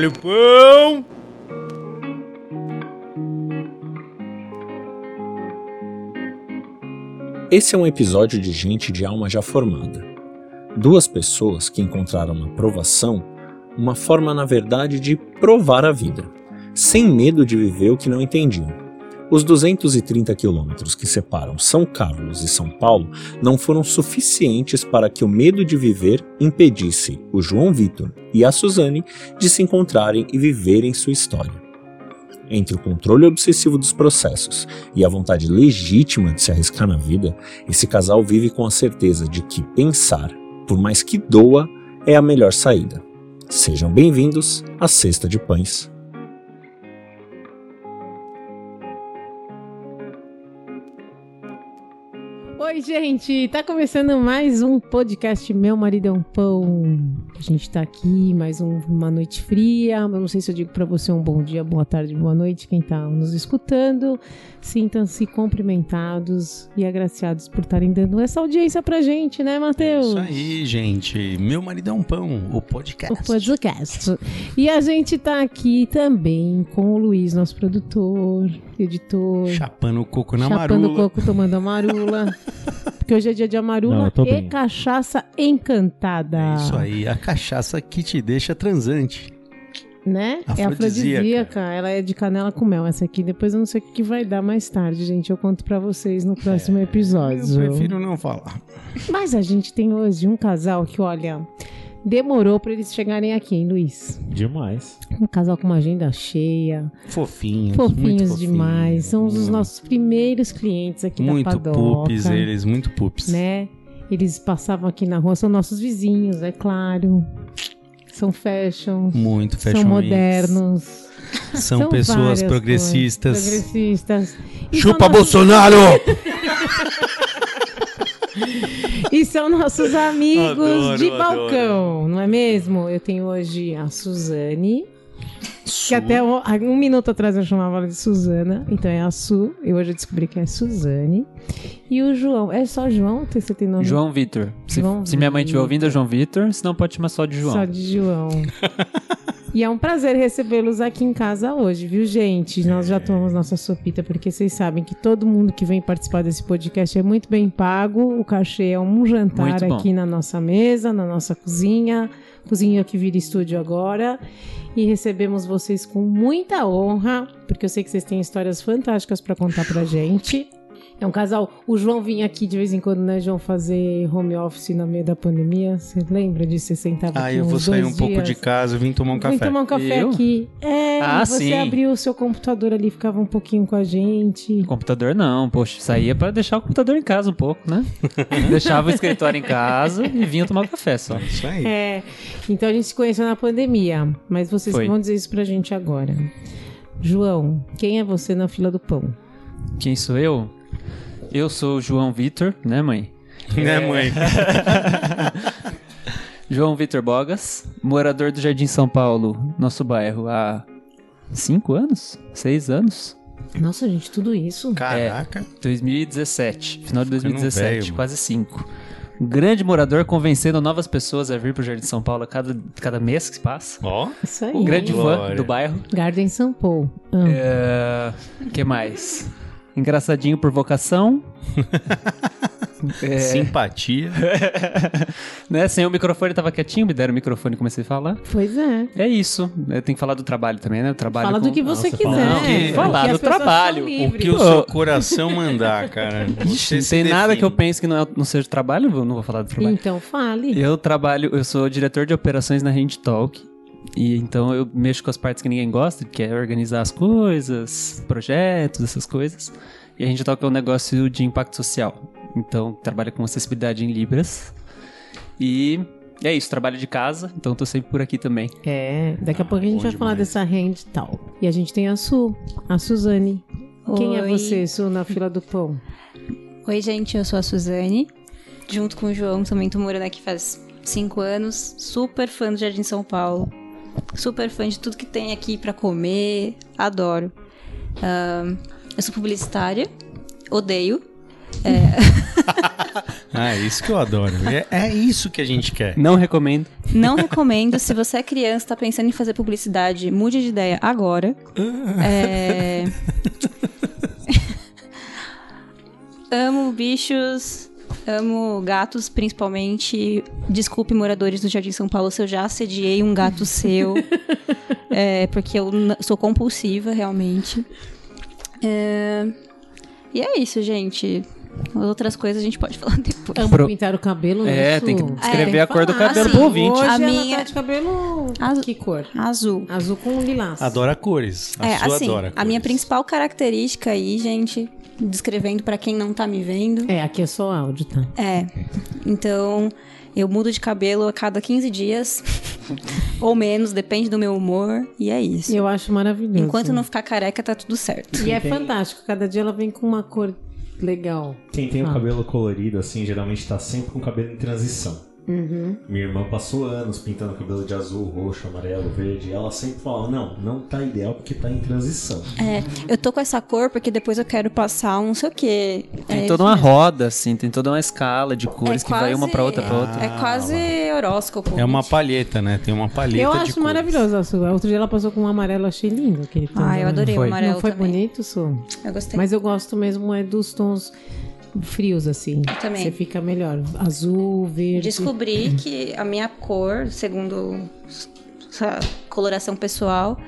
Olha o pão! Esse é um episódio de gente de alma já formada. Duas pessoas que encontraram na provação uma forma, na verdade, de provar a vida, sem medo de viver o que não entendiam. Os 230 quilômetros que separam São Carlos e São Paulo não foram suficientes para que o medo de viver impedisse o João Vitor e a Suzane de se encontrarem e viverem sua história. Entre o controle obsessivo dos processos e a vontade legítima de se arriscar na vida, esse casal vive com a certeza de que pensar, por mais que doa, é a melhor saída. Sejam bem-vindos à Cesta de Pães. Oi, gente! Tá começando mais um podcast Meu Marido é um Pão. A gente tá aqui, mais um- uma noite fria. Eu não sei se eu digo pra você um bom dia, boa tarde, boa noite, quem tá nos escutando. Sintam-se cumprimentados e agraciados por estarem dando essa audiência pra gente, né, Matheus? Isso aí, gente. Meu marido é um pão, o podcast. O podcast. E a gente tá aqui também com o Luiz, nosso produtor, editor. Chapando o coco na Chapando marula. coco, tomando amarula. Porque hoje é dia de Não, amarula tô e bem. cachaça encantada. É isso aí, a cachaça que te deixa transante. Né? É Afrodisíaca. afrodisíaca. Ela é de canela com mel, essa aqui. Depois eu não sei o que vai dar mais tarde, gente. Eu conto pra vocês no próximo episódio. Eu prefiro não falar. Mas a gente tem hoje um casal que, olha, demorou pra eles chegarem aqui, hein, Luiz? Demais. Um casal com uma agenda cheia, Fofinhos, muito fofinhos demais. São os nossos primeiros clientes aqui Muito da Padoca. pups eles, muito pups. né? Eles passavam aqui na rua, são nossos vizinhos, é claro. São fashion, Muito fashion são modernos. São, pessoas várias progressistas. coisas, Progressistas. E Chupa são nossos- Bolsonaro! E são nossos amigos Adoro, de adoro. balcão, não é mesmo? Eu tenho hoje a Suzane, que até um, um minuto atrás eu chamava ela de Suzana, então é a Su, e hoje eu descobri que é Suzane. E o João, é só João? Você tem nome? João Vitor. Se, se minha mãe estiver ouvindo, é João Vitor. Se não, pode chamar só de João. Só de João. e é um prazer recebê-los aqui em casa hoje, viu, gente? Nós já tomamos nossa sopita, porque vocês sabem que todo mundo que vem participar desse podcast é muito bem pago. O cachê é um jantar aqui na nossa mesa, na nossa cozinha. Cozinha que vira estúdio agora. E recebemos vocês com muita honra, porque eu sei que vocês têm histórias fantásticas para contar pra gente. É um casal. O João vinha aqui de vez em quando, né, João, fazer home office no meio da pandemia. Você lembra disso? Você sentava Ah, aqui eu vou sair um pouco dias. de casa e vim tomar um Vim café. tomar um café Eu? aqui. É, Ah, você sim. abriu o seu computador ali, ficava um pouquinho com a gente. Computador não, poxa, saía pra deixar o computador em casa um pouco, né? Deixava o escritório em casa e vinha tomar um café só. Isso aí. É, então a gente se conheceu na pandemia, mas vocês Foi. vão dizer isso pra gente agora. João, quem é você na fila do pão? Quem sou eu? Eu sou o João Vitor, né, mãe? Né, mãe? João Vitor Bogas, morador do Jardim São Paulo, nosso bairro, há cinco anos? Seis anos? Nossa, gente, tudo isso. Caraca. 2017, final de Ficando 2017, velho, mano. quase cinco. Um grande morador convencendo novas pessoas a vir pro Jardim São Paulo a cada, cada mês que se passa. Ó. Isso aí. Um grande fã Glória. do bairro. Garden São Paulo. Ah, É, que mais? Engraçadinho por vocação. É, Simpatia. né? Sem o microfone, tava quietinho, me deram o microfone e comecei a falar. Pois é. É isso. Eu tenho que falar do trabalho também, né? O trabalho Fala com- do que você Nossa, quiser. fala- Não, que- falar do trabalho. O que o seu coração mandar, cara. Você Não tem nada que eu pense que não, é, não seja trabalho, eu não vou falar do trabalho. Então fale. Eu trabalho, eu sou diretor de operações na Hand Talk. E então eu mexo com as partes que ninguém gosta, que é organizar as coisas, projetos, essas coisas. E a Talk é um negócio de impacto social. Então trabalha com acessibilidade em Libras. E é isso, trabalho de casa, então tô sempre por aqui também. É, daqui a pouco a gente bom vai falar demais. dessa hand tal. E a gente tem a Su, a Suzane. Quem é Oi. você, Su, na fila do pão? Oi, gente, eu sou a Suzane. Junto com o João, também tô morando aqui faz cinco anos. Super fã do Jardim São Paulo. Super fã de tudo que tem aqui pra comer. Adoro. Ahn, eu sou publicitária. Odeio. Ah, é isso que eu adoro. É, é isso que a gente quer. Não recomendo. Não recomendo. Se você é criança, tá pensando em fazer publicidade, mude de ideia agora. É... amo bichos, amo gatos, principalmente. Desculpe, moradores do Jardim São Paulo, se eu já assediei um gato seu. É, porque eu sou compulsiva, realmente. É, E é isso, gente. Outras coisas a gente pode falar depois. Amo Pro- pintar o cabelo. É, isso- tem que descrever É, a cor do falar. cabelo assim, pro ouvinte. Hoje A ela minha- tá de cabelo... Azul. Que cor? Azul. Azul com lilás. Adora cores. A É, sua assim, adora a cores. minha principal característica aí, gente, descrevendo pra quem não tá me vendo, É, aqui é só áudio, tá? é. Então, eu mudo de cabelo a cada 15 dias, ou menos, depende do meu humor, e é isso. Eu acho maravilhoso. Enquanto não ficar careca, tá tudo certo. E é fantástico. Cada dia ela vem com uma cor legal. Quem tem o Ah. cabelo colorido, assim, geralmente tá sempre com o cabelo em transição. Uhum. Minha irmã passou anos pintando cabelo de azul, roxo, amarelo, verde. E ela sempre falava: não, não tá ideal porque tá em transição. É, eu tô com essa cor porque depois eu quero passar um não sei o quê. Tem é toda uma roda, assim, tem toda uma escala de cores É que vai uma pra outra pra outra. É quase horóscopo. É uma palheta, né? Tem uma palheta Eu de acho cores. maravilhoso a sua. Outro dia ela passou com um amarelo, achei lindo aquele tom. Ah, eu adorei Foi. o amarelo Não foi também. bonito, Su? Eu gostei. Mas eu gosto mesmo é dos tons frios, assim. Eu também. Você fica melhor. Azul, verde. Descobri que a minha cor, segundo essa coloração pessoal,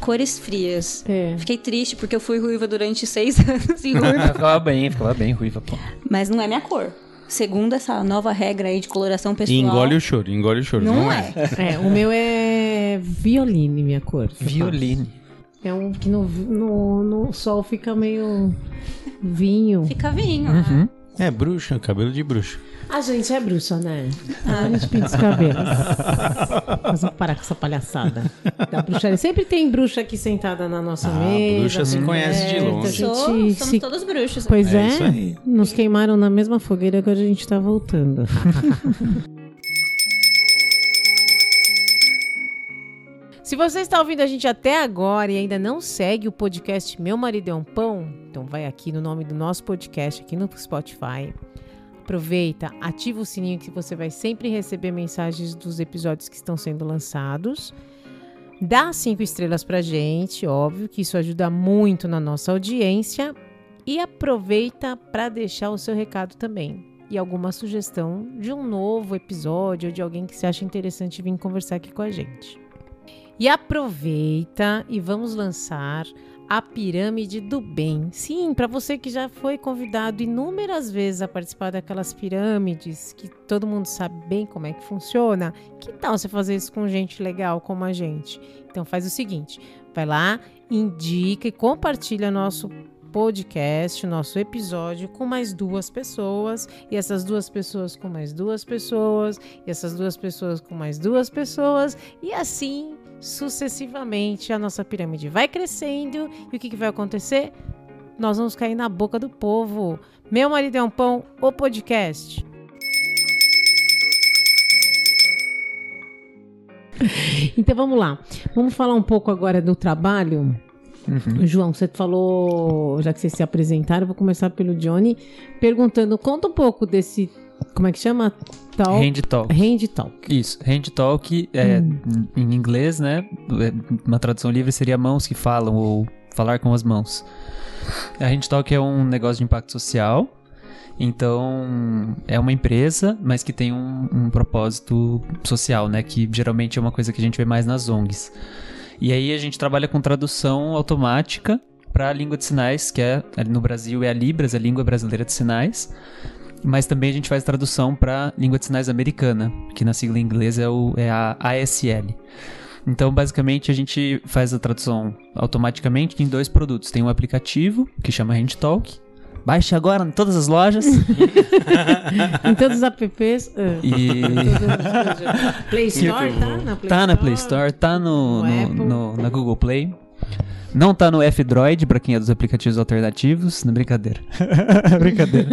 cores frias. É. Fiquei triste porque eu fui ruiva durante seis anos e ruiva. ficava bem, ficava bem ruiva, pô. Mas não é minha cor. Segundo essa nova regra aí de coloração pessoal. Engole o choro, engole o choro. Não, Não, é. É, o meu é violine, minha cor. Violine. É um que no, no, no sol fica meio vinho. Fica vinho. Uhum. É bruxa, cabelo de bruxa. A gente é bruxa, né? A gente pinta os cabelos. Mas vamos parar com essa palhaçada da bruxaria. Sempre tem bruxa aqui sentada na nossa Ah, mesa. bruxa se conhece de perto, longe. A gente somos se... todos bruxos. Pois É é, isso aí. nos queimaram na mesma fogueira que a gente tá voltando. Se você está ouvindo a gente até agora e ainda não segue o podcast Meu Marido é um Pão, então vai aqui no nome do nosso podcast, aqui no Spotify. Aproveita, ativa o sininho que você vai sempre receber mensagens dos episódios que estão sendo lançados. Dá cinco estrelas pra gente, óbvio que isso ajuda muito na nossa audiência. E aproveita para deixar o seu recado também. E alguma sugestão de um novo episódio ou de alguém que você acha interessante vir conversar aqui com a gente. E aproveita e vamos lançar a Pirâmide do Bem. Sim, para você que já foi convidado inúmeras vezes a participar daquelas pirâmides, que todo mundo sabe bem como é que funciona, que tal você fazer isso com gente legal como a gente? Então faz o seguinte, vai lá, indica e compartilha nosso podcast, nosso episódio com mais duas pessoas, e essas duas pessoas com mais duas pessoas, e essas duas pessoas com mais duas pessoas, e assim sucessivamente a nossa pirâmide vai crescendo e o que, que vai acontecer? Nós vamos cair na boca do povo. Meu marido é um pão, o podcast. Então vamos lá. Vamos falar um pouco agora do trabalho. João, você falou, já que vocês se apresentaram, eu vou começar pelo Johnny, perguntando, conta um pouco desse, como é que chama? Talk, Hand Talk. Hand Talk. Isso, Hand Talk é em inglês, né? É, Uma tradução livre seria mãos que falam ou falar com as mãos. A Hand Talk é um negócio de impacto social. Então, é uma empresa, mas que tem um, um propósito social, né? Que geralmente é uma coisa que a gente vê mais nas ONGs. E aí a gente trabalha com tradução automática para a língua de sinais, que é no Brasil é a Libras, a língua brasileira de sinais. Mas também a gente faz tradução para língua de sinais americana, que na sigla em inglês é, o, é a ASL. Então, basicamente, a gente faz a tradução automaticamente em dois produtos. Tem um aplicativo que chama HandTalk. Baixe agora em todas as lojas. Em todos os apps. ah, e Play Store, tá? Na Play tá na Play Store, tá no, no no- no- na Google Play. Não tá no F-Droid, pra quem é dos aplicativos alternativos. Não, brincadeira. brincadeira.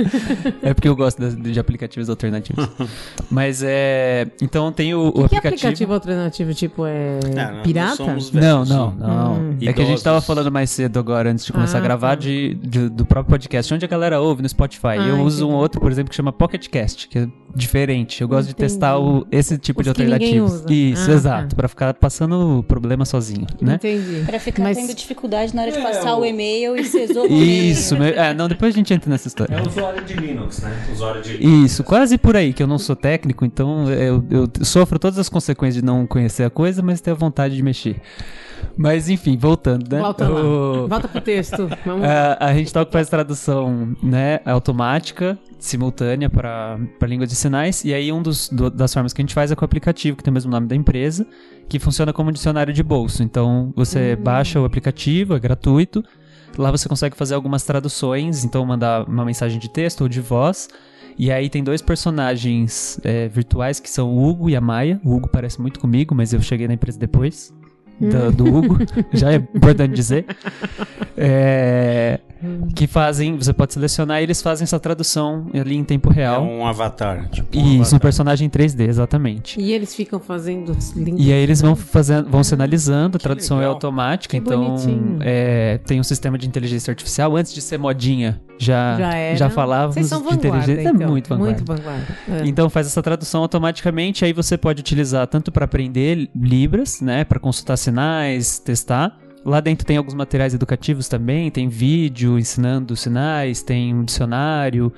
É porque eu gosto de, de aplicativos alternativos. Mas é. Então tem o, o Que aplicativo. aplicativo alternativo, tipo, é Ah, nós pirata? Não, velhos, não, sim. não. Hum. É que a gente tava falando mais cedo agora, antes de começar Ah, a gravar, tá. de, de- do próprio podcast, onde a galera ouve no Spotify. Ah, eu uso um entendi. outro, por exemplo, que chama Pocket Cast, que é diferente. Eu gosto Entendi. de testar o- esse tipo Os de usa. Isso, Ah, exato. tá. Pra ficar passando problema sozinho, né? Entendi. Pra ficar Mas- tendo dificuldade na hora de passar o e-mail e ser. Isso, meu- é, não, depois a gente entra nessa história. É usuário de Linux, né? Usuário de Linux. Isso, quase por aí, que eu não sou técnico, então eu, eu sofro todas as consequências de não conhecer a coisa, mas tenho vontade de mexer. Mas enfim, voltando, né? Volta lá. O- Volta pro texto. Vamos a, a gente talk faz tradução né, automática, simultânea para língua de sinais, e aí um dos, do- das formas que a gente faz é com o aplicativo, que tem o mesmo nome da empresa, que funciona como um dicionário de bolso. Então você baixa o aplicativo, é gratuito, lá você consegue fazer algumas traduções, então mandar uma mensagem de texto ou de voz. E aí tem dois personagens é, virtuais que são o Hugo e a Maia. O Hugo parece muito comigo, mas eu cheguei na empresa depois do, do Hugo, já é importante dizer. É, que fazem, você pode selecionar e eles fazem essa tradução ali em tempo É real. um avatar. Tipo, um Isso, um avatar. personagem 3D, exatamente. E eles ficam fazendo. E aí eles vão fazendo, vão sinalizando, a tradução é legal. automática, Que então é, tem um sistema de inteligência artificial. Antes de ser modinha, já, Já era. já falávamos Vocês são de inteligência. então. É muito vanguarda. Muito vanguarda. É. Então faz essa tradução automaticamente, aí você pode utilizar tanto para aprender Libras, né, para consultar sinais, testar. Lá dentro tem alguns materiais educativos também, tem vídeo ensinando sinais, tem um dicionário.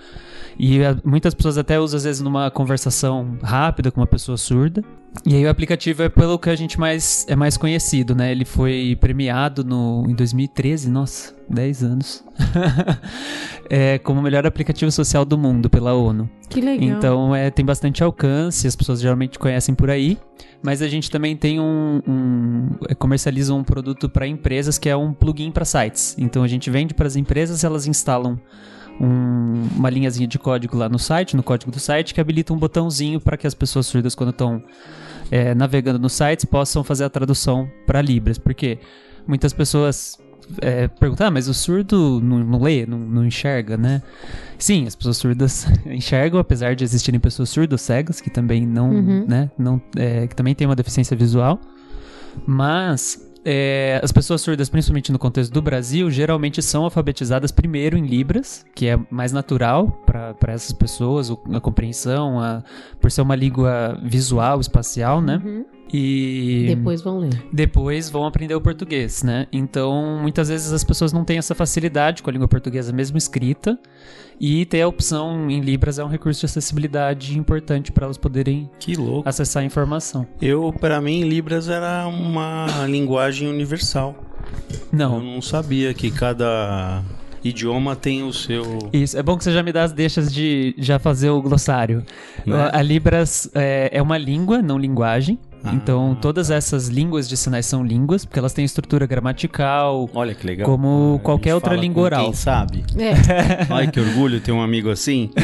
E ah, muitas pessoas até usam às vezes numa conversação rápida com uma pessoa surda. E aí o aplicativo é pelo que a gente mais é mais conhecido, né? Ele foi premiado no, em 2013, nossa, 10 anos. é, como o melhor aplicativo social do mundo pela ONU. Que legal. Então é, tem bastante alcance, as pessoas geralmente conhecem por aí. Mas a gente também tem um, um é, comercializa um produto para empresas que é um plugin para sites. Então a gente vende para as empresas, elas instalam um- uma linhazinha de código lá no site, no código do site, que habilita um botãozinho para que as pessoas surdas quando estão é, navegando nos sites possam fazer a tradução para libras, porque muitas pessoas é, perguntam, ah, mas o surdo não, não lê, não, não enxerga, né? Sim, as pessoas surdas enxergam, apesar de existirem pessoas surdas cegas que também não, Uhum. né, não, é, que também têm uma deficiência visual, mas é, as pessoas surdas, principalmente no contexto do Brasil, geralmente são alfabetizadas primeiro em Libras, que é mais natural para essas pessoas, a compreensão, a- por ser uma língua visual, espacial, né? Uhum. E Depois vão ler. depois vão aprender o português, né? Então, muitas vezes as pessoas não têm essa facilidade com a língua portuguesa mesmo escrita, e ter a opção em Libras é um recurso de acessibilidade importante para elas poderem Que louco. acessar a informação. Eu, pra mim, Libras era uma linguagem universal. Eu Não. não sabia que cada idioma tem o seu. Isso, é bom que você já me dá as deixas de já fazer o glossário. Né? A Libras é, é uma língua, não linguagem. Ah, então, todas essas línguas de sinais são línguas, porque elas têm estrutura gramatical, Olha que legal. como A gente qualquer outra fala língua com oral. Quem sabe? É. Ai, que orgulho ter um amigo assim.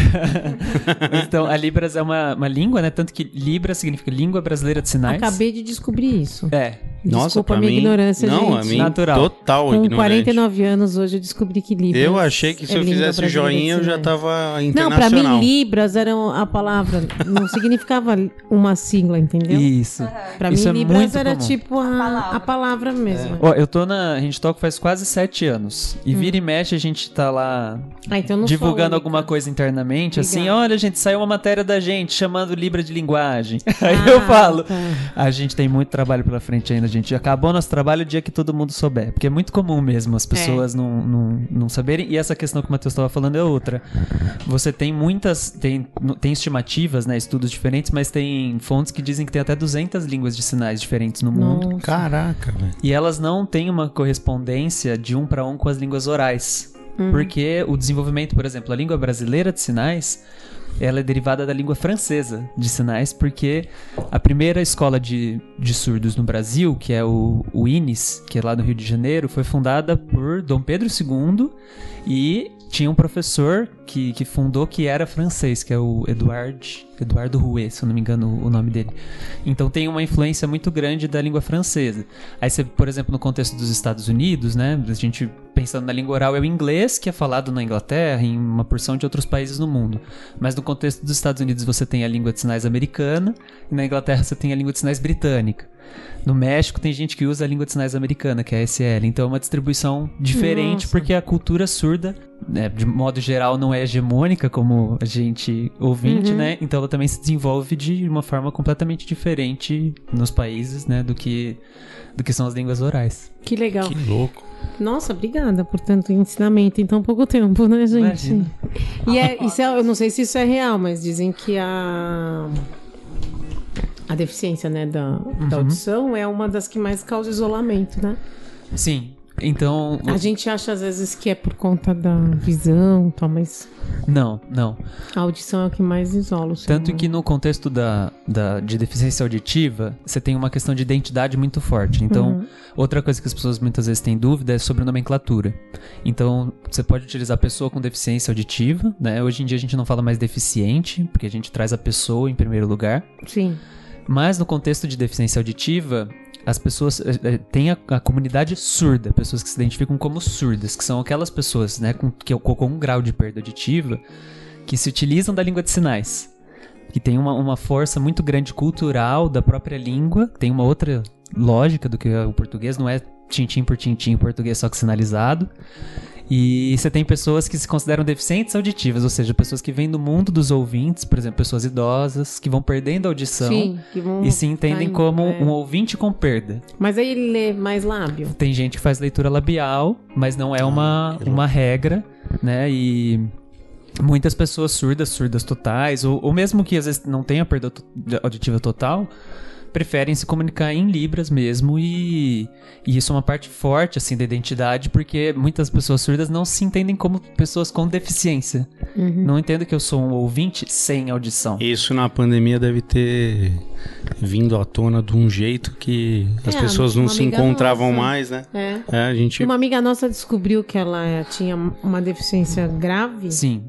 Então, a Libras é uma, uma língua, né? Tanto que Libras significa Língua Brasileira de Sinais. Acabei de descobrir isso. É. Nossa, Desculpa a minha mim. ignorância, não, gente. a mim Natural. total Com ignorante. 49 anos, hoje eu descobri que Libras. Eu achei que se é eu fizesse joinha eu já tava Não, internacional. pra mim, Libras era a palavra. Não significava uma sigla, entendeu? Isso. Pra Isso mim, é Libras muito era comum. tipo a, palavra. a palavra mesmo. Ó, eu tô na Rede Talk faz quase sete anos. E vira e mexe a gente tá lá Ah, então a divulgando alguma coisa internamente, assim, Obrigada. olha, gente, saiu uma matéria da gente chamando Libra de linguagem. Aí Ah, eu falo, tá. a gente tem muito trabalho pela frente ainda, gente. Acabou nosso trabalho o dia que todo mundo souber. Porque é muito comum mesmo as pessoas não, não, não saberem. E essa questão que o Matheus estava falando é outra. Você tem muitas. Tem, tem estimativas, né? Estudos diferentes, mas tem fontes que dizem que tem até 200 línguas de sinais diferentes no mundo. Nossa. Caraca, velho. E elas não têm uma correspondência de um para um com as línguas orais. Porque o desenvolvimento, por exemplo, a língua brasileira de sinais, ela é derivada da língua francesa de sinais, porque a primeira escola de, de surdos no Brasil, que é o, o INES, que é lá no Rio de Janeiro, foi fundada por Dom Pedro II e tinha um professor que, que fundou que era francês, que é o Eduard, Eduardo Rouet, se eu não me engano o nome dele. Então tem uma influência muito grande da língua francesa. Aí você, por exemplo, no contexto dos Estados Unidos, né, a gente pensando na língua oral é o inglês, que é falado na Inglaterra e em uma porção de outros países no mundo. Mas no contexto dos Estados Unidos você tem a língua de sinais americana e na Inglaterra você tem a língua de sinais britânica. No México tem gente que usa a língua de sinais americana, que é a SL. Então é uma distribuição diferente, Nossa. porque a cultura surda, né, de modo geral, não é hegemônica como a gente ouvinte, Uhum. né? Então ela também se desenvolve de uma forma completamente diferente nos países, né, do que do que são as línguas orais. Que legal. Que louco. Nossa, obrigada por tanto ensinamento em tão pouco tempo, né, gente? Imagina. E é, isso é, eu não sei se isso é real, mas dizem que a a deficiência, né, da, Uhum. da audição é uma das que mais causa isolamento, né? Sim. Então, A gente acha às vezes que é por conta da visão, tal, mas não, não. a audição é o que mais isola o Tanto humano. que no contexto da, da, de deficiência auditiva, você tem uma questão de identidade muito forte. Então, Uhum. outra coisa que as pessoas muitas vezes têm dúvida é sobre nomenclatura. Então, você pode utilizar pessoa com deficiência auditiva, né? Hoje em dia a gente não fala mais deficiente, porque a gente traz a pessoa em primeiro lugar. Sim. Mas no contexto de deficiência auditiva, as pessoas eh, eh, têm a, a comunidade surda, pessoas que se identificam como surdas, que são aquelas pessoas, né, com, que, com um grau de perda auditiva, que se utilizam da língua de sinais, que tem uma, uma força muito grande cultural da própria língua, tem uma outra lógica do que o português, não é tintim por tintim português só que sinalizado. E você tem pessoas que se consideram deficientes auditivas, ou seja, pessoas que vêm do mundo dos ouvintes, por exemplo, pessoas idosas, que vão perdendo a audição Sim. que vão e se entendem como é. um ouvinte com perda. Mas aí ele lê mais lábio. Tem gente que faz leitura labial, mas não é uma, uma regra, né? E muitas pessoas surdas, surdas totais, ou, ou mesmo que às vezes não tenha perda auditiva total, preferem se comunicar em libras mesmo e, e isso é uma parte forte assim da identidade porque muitas pessoas surdas não se entendem como pessoas com deficiência. Uhum. Não entendem que eu sou um ouvinte sem audição. Isso na pandemia deve ter vindo à tona de um jeito que as É, pessoas não se encontravam nossa. mais, né? É. É, a gente, Uma amiga nossa descobriu que ela tinha uma deficiência grave. Sim.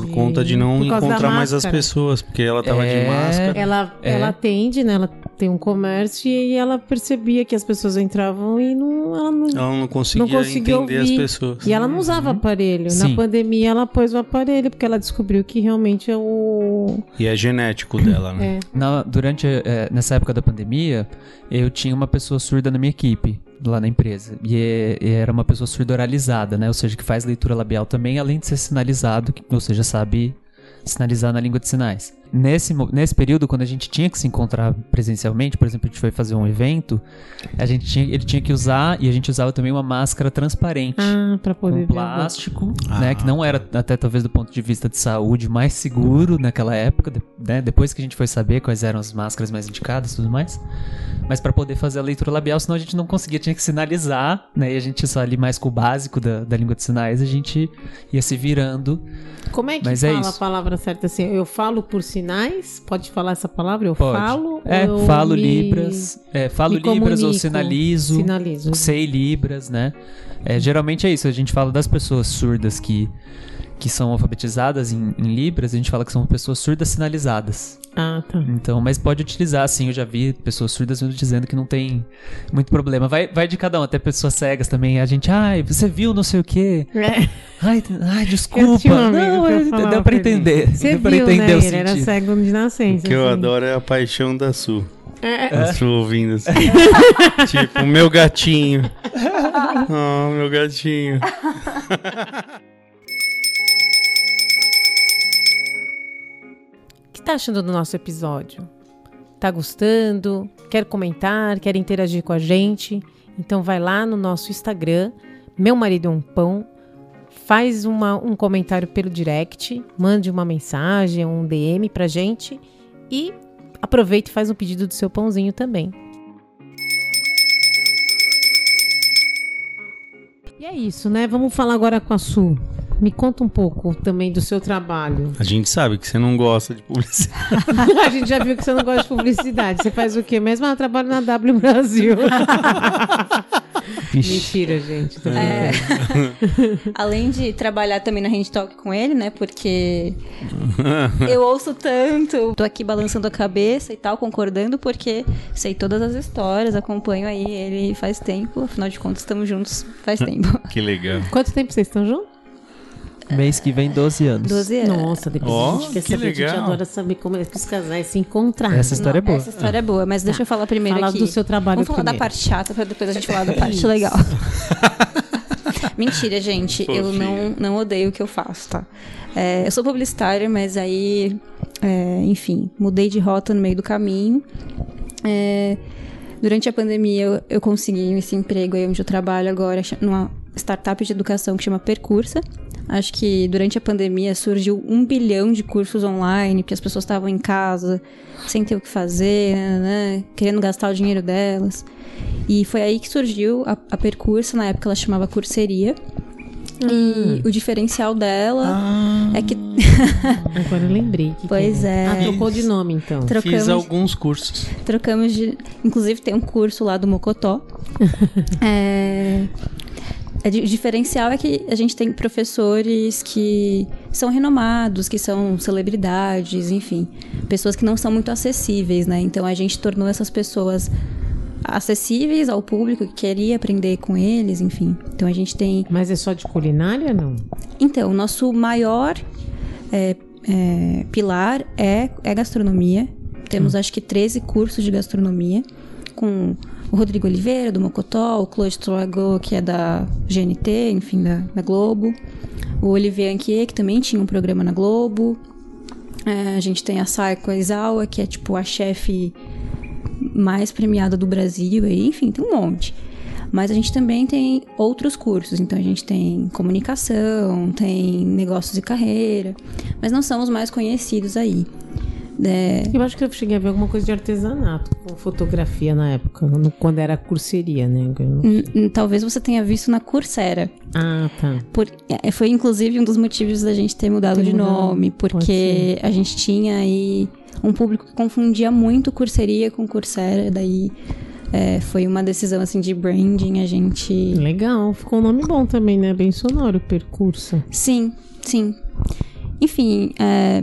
Por de- conta de não encontrar mais as pessoas, porque ela tava É. de máscara. Ela, É. ela atende, né? Ela tem um comércio e ela percebia que as pessoas entravam e não, ela não. Ela não conseguia, Não conseguia entender as ouvir. pessoas. E ela não usava aparelho. Na Sim. pandemia ela pôs o aparelho porque ela descobriu que realmente é o. E é genético dela, né? É. Na- durante eh, nessa época da pandemia, eu tinha uma pessoa surda na minha equipe lá na empresa e, é- e era uma pessoa surda oralizada, né? Ou seja, que faz leitura labial também, além de ser sinalizado, ou seja, sabe sinalizar na língua de sinais. Nesse, nesse período, quando a gente tinha que se encontrar presencialmente, por exemplo, a gente foi fazer um evento, a gente tinha, ele tinha que usar e a gente usava também uma máscara transparente Ah, pra poder com plástico, Ah. né? Que não era até talvez do ponto de vista de saúde mais seguro naquela época, né? Depois que a gente foi saber quais eram as máscaras mais indicadas e tudo mais. Mas para poder fazer a leitura labial, senão a gente não conseguia, tinha que sinalizar, né? E a gente só ali mais com o básico da, da língua de sinais, a gente ia se virando. Como é que Mas é fala isso. a palavra certa assim? Eu falo por sinais? Pode falar essa palavra? Eu Pode. falo? É, eu falo me- libras, é, falo me libras ou sinalizo. Sinalizo. sei libras, né? É, geralmente é isso, a gente fala das pessoas surdas que, que são alfabetizadas em, em libras, a gente fala que são pessoas surdas sinalizadas. Ah, tá. Então, mas pode utilizar, sim, eu já vi pessoas surdas dizendo que não tem muito problema. Vai, vai de cada um, até pessoas cegas também. A gente, ai, você viu não sei o quê. É. Ai, ai Eu desculpa. um não, eu deu pra entender. Você deu pra viu, entender né? o Ele era cego de nascença. O que eu assim. adoro é a paixão da Su. É. A Su ouvindo assim. tipo, meu gatinho. Oh, meu gatinho. tá achando do nosso episódio? Tá gostando? Quer comentar? Quer interagir com a gente? Então vai lá no nosso Instagram, Meu Marido é um Pão, faz uma- um comentário pelo direct, mande uma mensagem, um DM pra gente e aproveita e faz um pedido do seu pãozinho também. E é isso, né? Vamos falar agora com a Su. Me conta um pouco também do seu trabalho. A gente sabe que você não gosta de publicidade. A gente já viu que você não gosta de publicidade. Você faz o quê mesmo? Ah, eu trabalho na W Brasil. Mentira, gente. É. Além de trabalhar também na Hand Talk com ele, né? Porque eu ouço tanto, tô aqui balançando a cabeça e tal, concordando, porque sei todas as histórias, acompanho aí ele faz tempo, afinal de contas estamos juntos faz tempo. Que legal. Quanto tempo vocês estão juntos? Mês que vem, 12 anos. 12 anos. Nossa, depois Ó, a gente quer que saber, a gente legal. adora saber como é que os casais se encontraram. Essa história é boa. Essa história é boa, mas deixa eu falar primeiro Fala aqui. do seu trabalho Vamos falar da primeiro. parte chata pra depois a gente falar da parte Isso. legal. Mentira, gente. Eu não, não odeio o que eu faço, tá? É, eu sou publicitária, mas aí, é, enfim, mudei de rota no meio do caminho. É, durante a pandemia, eu, eu consegui esse emprego aí onde eu trabalho agora, numa startup de educação que chama Percursa. Acho que durante a pandemia surgiu um bilhão de cursos online, porque as pessoas estavam em casa, sem ter o que fazer, né, querendo gastar o dinheiro delas. E foi aí que surgiu a, a Percursa, na época ela chamava Curseria. E o diferencial dela é que Agora eu lembrei. que Pois que é. Ah, trocou de nome então. Fiz trocamos, alguns cursos. trocamos de. Inclusive tem um curso lá do Mocotó. é, é o diferencial é que a gente tem professores que são renomados, que são celebridades, enfim, pessoas que não são muito acessíveis, né? Então a gente tornou essas pessoas acessíveis ao público que queria aprender com eles, enfim. Então a gente tem Mas é só de culinária, não? Então, o nosso maior é, é, pilar é, é gastronomia. Temos, acho que, 13 cursos de gastronomia, com o Rodrigo Oliveira, do Mocotó, o Claude Troagot, que é da GNT, enfim, da, da Globo, o Olivier Anquier, que também tinha um programa na Globo. É, a gente tem a Saiko Aizawa, que é, tipo, a chefe mais premiada do Brasil, e, enfim, tem um monte. Mas a gente também tem outros cursos, então a gente tem comunicação, tem negócios e carreira, mas não são os mais conhecidos aí. É, Eu acho que eu cheguei a ver alguma coisa de artesanato, com fotografia na época, no- quando era curseria, né? Hum, hum, talvez você tenha visto na Coursera. Ah, tá. Por- é, foi inclusive um dos motivos da gente ter mudado Ter de mudado, nome, porque a gente tinha aí um público que confundia muito Curseria com Coursera, daí é, foi uma decisão assim de branding, a gente Legal, ficou um nome bom também, né? Bem sonoro, percurso. Sim, sim. Enfim, é,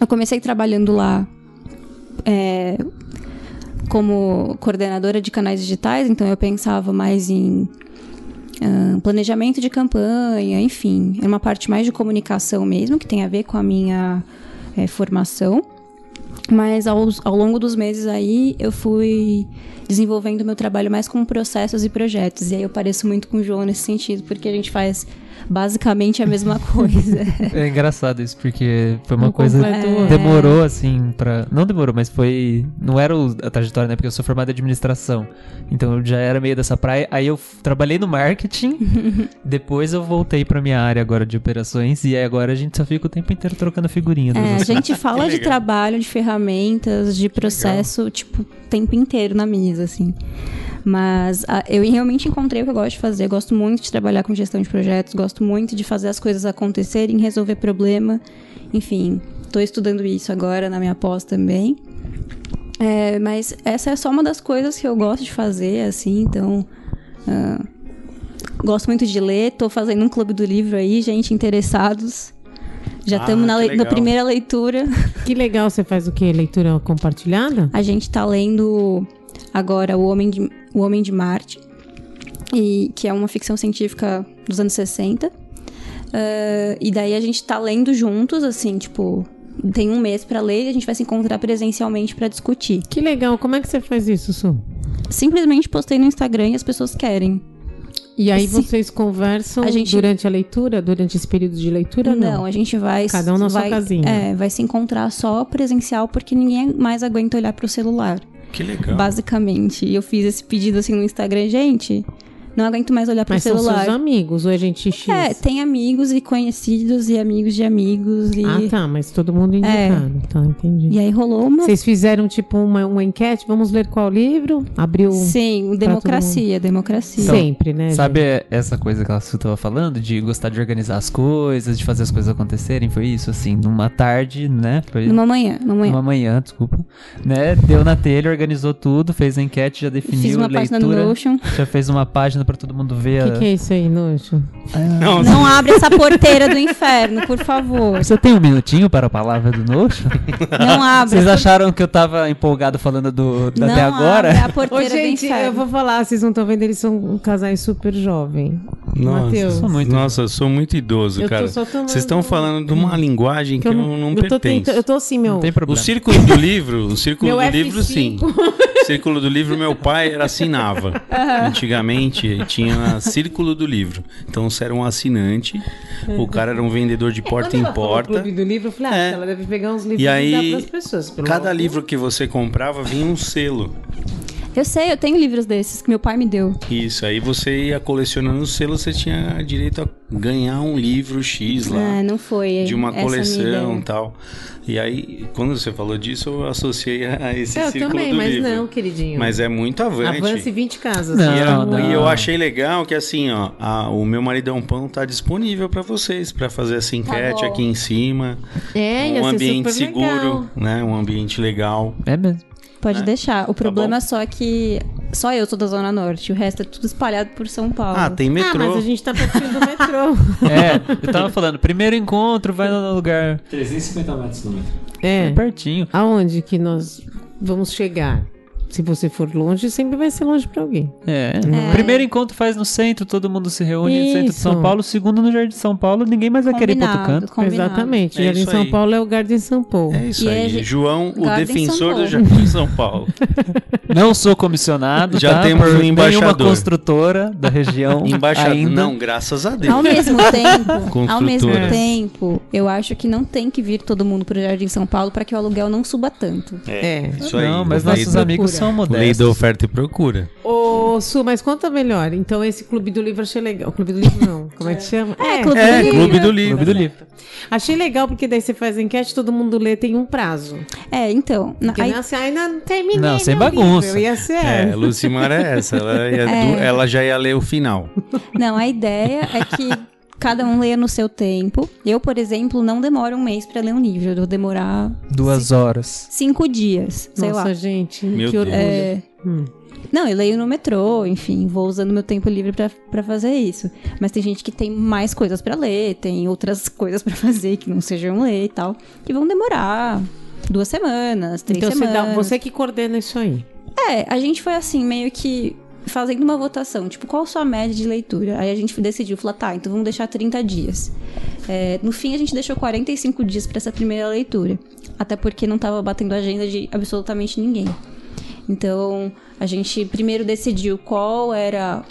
eu comecei trabalhando lá é, como coordenadora de canais digitais, então eu pensava mais em ah, planejamento de campanha, enfim, é uma parte mais de comunicação mesmo, que tem a ver com a minha é, formação. Mas ao, ao longo dos meses aí, eu fui desenvolvendo meu trabalho mais com processos e projetos. E aí eu pareço muito com o João nesse sentido, porque a gente faz basicamente a mesma coisa. É engraçado isso, porque foi uma Um coisa. completo- Demorou, assim, pra. Não demorou, mas foi. Não era o- a trajetória, né? Porque eu sou formado em administração. Então eu já era meio dessa praia. Aí eu trabalhei no marketing. depois eu voltei pra minha área agora de operações. E aí agora a gente só fica o tempo inteiro trocando figurinha. É, a gente fala de trabalho, de ferramentas, de processo, tipo, o tempo inteiro na mesa, assim. Mas ah, eu realmente encontrei o que eu gosto de fazer. Eu gosto muito de trabalhar com gestão de projetos, gosto muito de fazer as coisas acontecerem, resolver problema. Enfim, estou estudando isso agora na minha pós também. É, mas essa é só uma das coisas que eu gosto de fazer, assim, então. ah, gosto muito de ler, tô fazendo um clube do livro aí, gente, interessados. Já Ah, estamos na, lei- na legal. primeira leitura. Que legal, você faz o quê? Leitura compartilhada? A gente tá lendo agora O Homem de, o Homem de Marte, e, que é uma ficção científica dos anos 60. Ah, e daí a gente tá lendo juntos, assim, tipo, tem um mês pra ler e a gente vai se encontrar presencialmente pra discutir. Que legal, como é que você faz isso, Su? Simplesmente postei no Instagram e as pessoas querem. E aí Sim. vocês conversam A gente- durante a leitura, durante esse período de leitura? Não, a gente vai. Cada um na sua vai, casinha. É, vai se encontrar só presencial porque ninguém mais aguenta olhar pro celular. Que legal. Basicamente. E eu fiz esse pedido assim no Instagram, gente. Não aguento mais olhar pro Mas são celular. seus amigos, ou é gente X? É, tem amigos e conhecidos e amigos de amigos. E, Ah, tá, mas todo mundo indicado. Tá, entendi. e aí rolou uma. Vocês fizeram tipo uma, uma enquete, vamos ler qual livro? Abriu Sim, democracia, democracia. Então, sempre, né? Sabe essa coisa que a Su tava falando? De gostar de organizar as coisas, de fazer as coisas acontecerem? Foi isso, assim, numa tarde, né? Foi Numa manhã, numa manhã. Uma manhã, desculpa. Né? Deu na telha, organizou tudo, fez a enquete, já definiu Fiz uma leitura. página no Notion. Já fez uma página pra todo mundo ver. O a- que, que é isso aí, nojo? Não, Não abre essa porteira do inferno, por favor. Você tem um minutinho para a palavra do Noxo? Não abre. Vocês acharam que eu tava empolgado falando do, do não até agora? abre a Ô, porteira gente, do eu inferno. vou falar, vocês não estão vendo, eles são casais super jovens. Nossa, Matheus. Sou muito- Nossa, eu sou muito idoso, Eu cara. Vocês estão falando de uma linguagem que eu não, não eu tô pertenço. tentando, eu tô assim, meu. Não tem O problema. círculo do livro, o círculo Meu do livro, F5. sim. O círculo do livro, meu pai era assinava. Antigamente tinha círculo do livro. Então você era um assinante, o cara era um vendedor de porta Quando em porta. Clube do livro, eu falei, ah, É. ela deve pegar uns livros E e aí, dar pras pessoas. Cada amor. livro que você comprava vinha um selo. Eu sei, eu tenho livros desses que meu pai me deu. Isso, aí você ia colecionando os selos, você tinha direito a ganhar um livro X lá. Ah, não foi. de uma coleção e tal. E aí, quando você falou disso, eu associei a esse Eu círculo também, do mas livro. não, queridinho. Mas é muito avante. Avance 20 casas. Não, E, era- não. e eu achei legal que assim, ó, a- o meu maridão pão tá disponível pra vocês, pra fazer essa enquete bom. aqui em cima. É, ia um ser ambiente super seguro, legal. né? Um ambiente legal. É mesmo. Pode deixar. O problema bom. é só que só eu sou da Zona Norte. O resto é tudo espalhado por São Paulo. Ah, tem Ah, metrô. mas a gente tá pertinho do metrô. É, eu tava falando, primeiro encontro, vai no lugar 350 metros do metro. É. pertinho. Aonde que nós vamos chegar? Se você for longe, sempre vai ser longe pra alguém. É. É. Primeiro encontro faz no centro, todo mundo se reúne no centro de São Isso. Paulo. Segundo no Jardim de São Paulo, ninguém mais vai querer ir pra outro Combinado, canto. combinado. Exatamente. É Jardim isso São aí. Paulo é o Garden São Paulo. É isso E aí. é João, o Garden defensor São do Paulo. Jardim São Paulo. Não sou comissionado, Já tá? temos um nenhuma embaixador. construtora da região Embaixador. ainda. Não, graças a Deus. Ao mesmo tempo, ao mesmo Construtora. tempo, eu acho que não tem que vir todo mundo pro Jardim São Paulo para que o aluguel não suba tanto. É. Isso aí. Não, mas nossos amigos são Lei da oferta e procura. Ô, Su, mas conta melhor. Então, esse Clube do Livro eu achei legal. O Clube do Livro não. Como é que chama? É, Clube É, do Livro. Clube do Livro. Clube do Livro. Achei legal porque daí você faz a enquete, todo mundo lê, tem um prazo. É, então, na- Porque aí- não é assim, ainda não terminei. Não, sem bagunça. livro. Eu ia ser. É, Lucimar é essa. Ela, ia É. do- ela já ia ler o final. não, a ideia é que cada um leia no seu tempo. Eu, por exemplo, não demoro um mês para ler um livro, eu vou demorar Duas horas. cinco dias, sei Nossa, lá. gente, Meu que Deus. orgulho. É, Hum. Não, eu leio no metrô, enfim, vou usando meu tempo livre pra, pra fazer isso. Mas tem gente que tem mais coisas pra ler, tem outras coisas pra fazer que não sejam ler e tal, que vão demorar duas semanas, três Então, você, semanas. dá, você que coordena isso aí. É, a gente foi assim, meio que fazendo uma votação, tipo, qual sua média de leitura? Aí a gente decidiu, falou, tá, então vamos deixar 30 dias. É, no fim, a gente deixou 45 dias pra essa primeira leitura. Até porque não tava batendo a agenda de absolutamente ninguém. Então, a gente primeiro decidiu qual era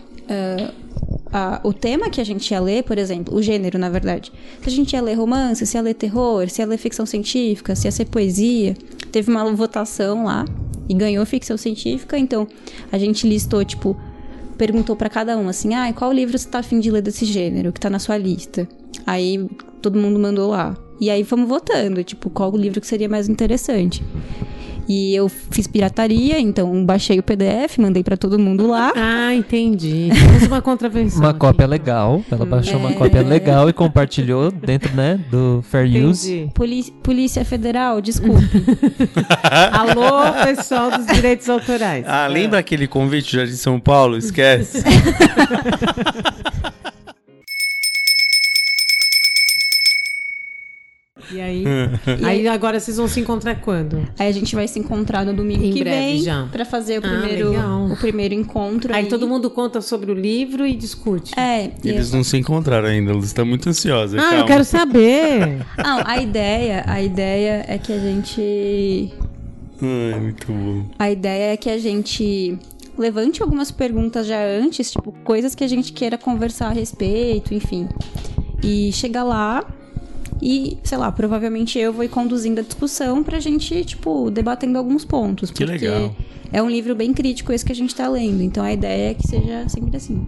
a- o tema que a gente ia ler, por exemplo, o gênero, na verdade. Se a gente ia ler romance, se ia ler terror, se ia ler ficção científica, se ia ser poesia. Teve uma votação lá e ganhou ficção científica, então a gente listou, tipo, perguntou pra cada um assim: "Ah, qual livro você tá afim de ler desse gênero que tá na sua lista?". Aí todo mundo mandou lá. E aí fomos votando, tipo, qual o livro que seria mais interessante. E eu fiz pirataria, então baixei o PDF, mandei pra todo mundo lá. Ah, entendi. Temos uma contravenção. Uma aqui. cópia legal. Ela baixou uma É. cópia legal e compartilhou dentro, né, do Fair Use. Entendi. Poli- Polícia Federal, desculpe. Alô, pessoal dos direitos autorais. Ah, lembra aquele convite do Jardim São Paulo? Esquece. E aí? aí agora vocês vão se encontrar quando? aí a gente vai se encontrar no domingo Em que breve vem já. pra fazer o Ah, primeiro, legal. o primeiro encontro. Aí todo mundo conta sobre o livro e discute. É, e Eles não se encontraram ainda, eles estão muito ansiosos. Ah, calma. eu quero saber. Não, a ideia, a ideia é que a gente Ai, muito bom. A ideia é que a gente levante algumas perguntas já antes, tipo, coisas que a gente queira conversar a respeito, enfim. E chegar lá e, sei lá, provavelmente eu vou ir conduzindo a discussão pra gente, tipo, debatendo alguns pontos. Que porque legal. é um livro bem crítico esse que a gente tá lendo. Então a ideia é que seja sempre assim.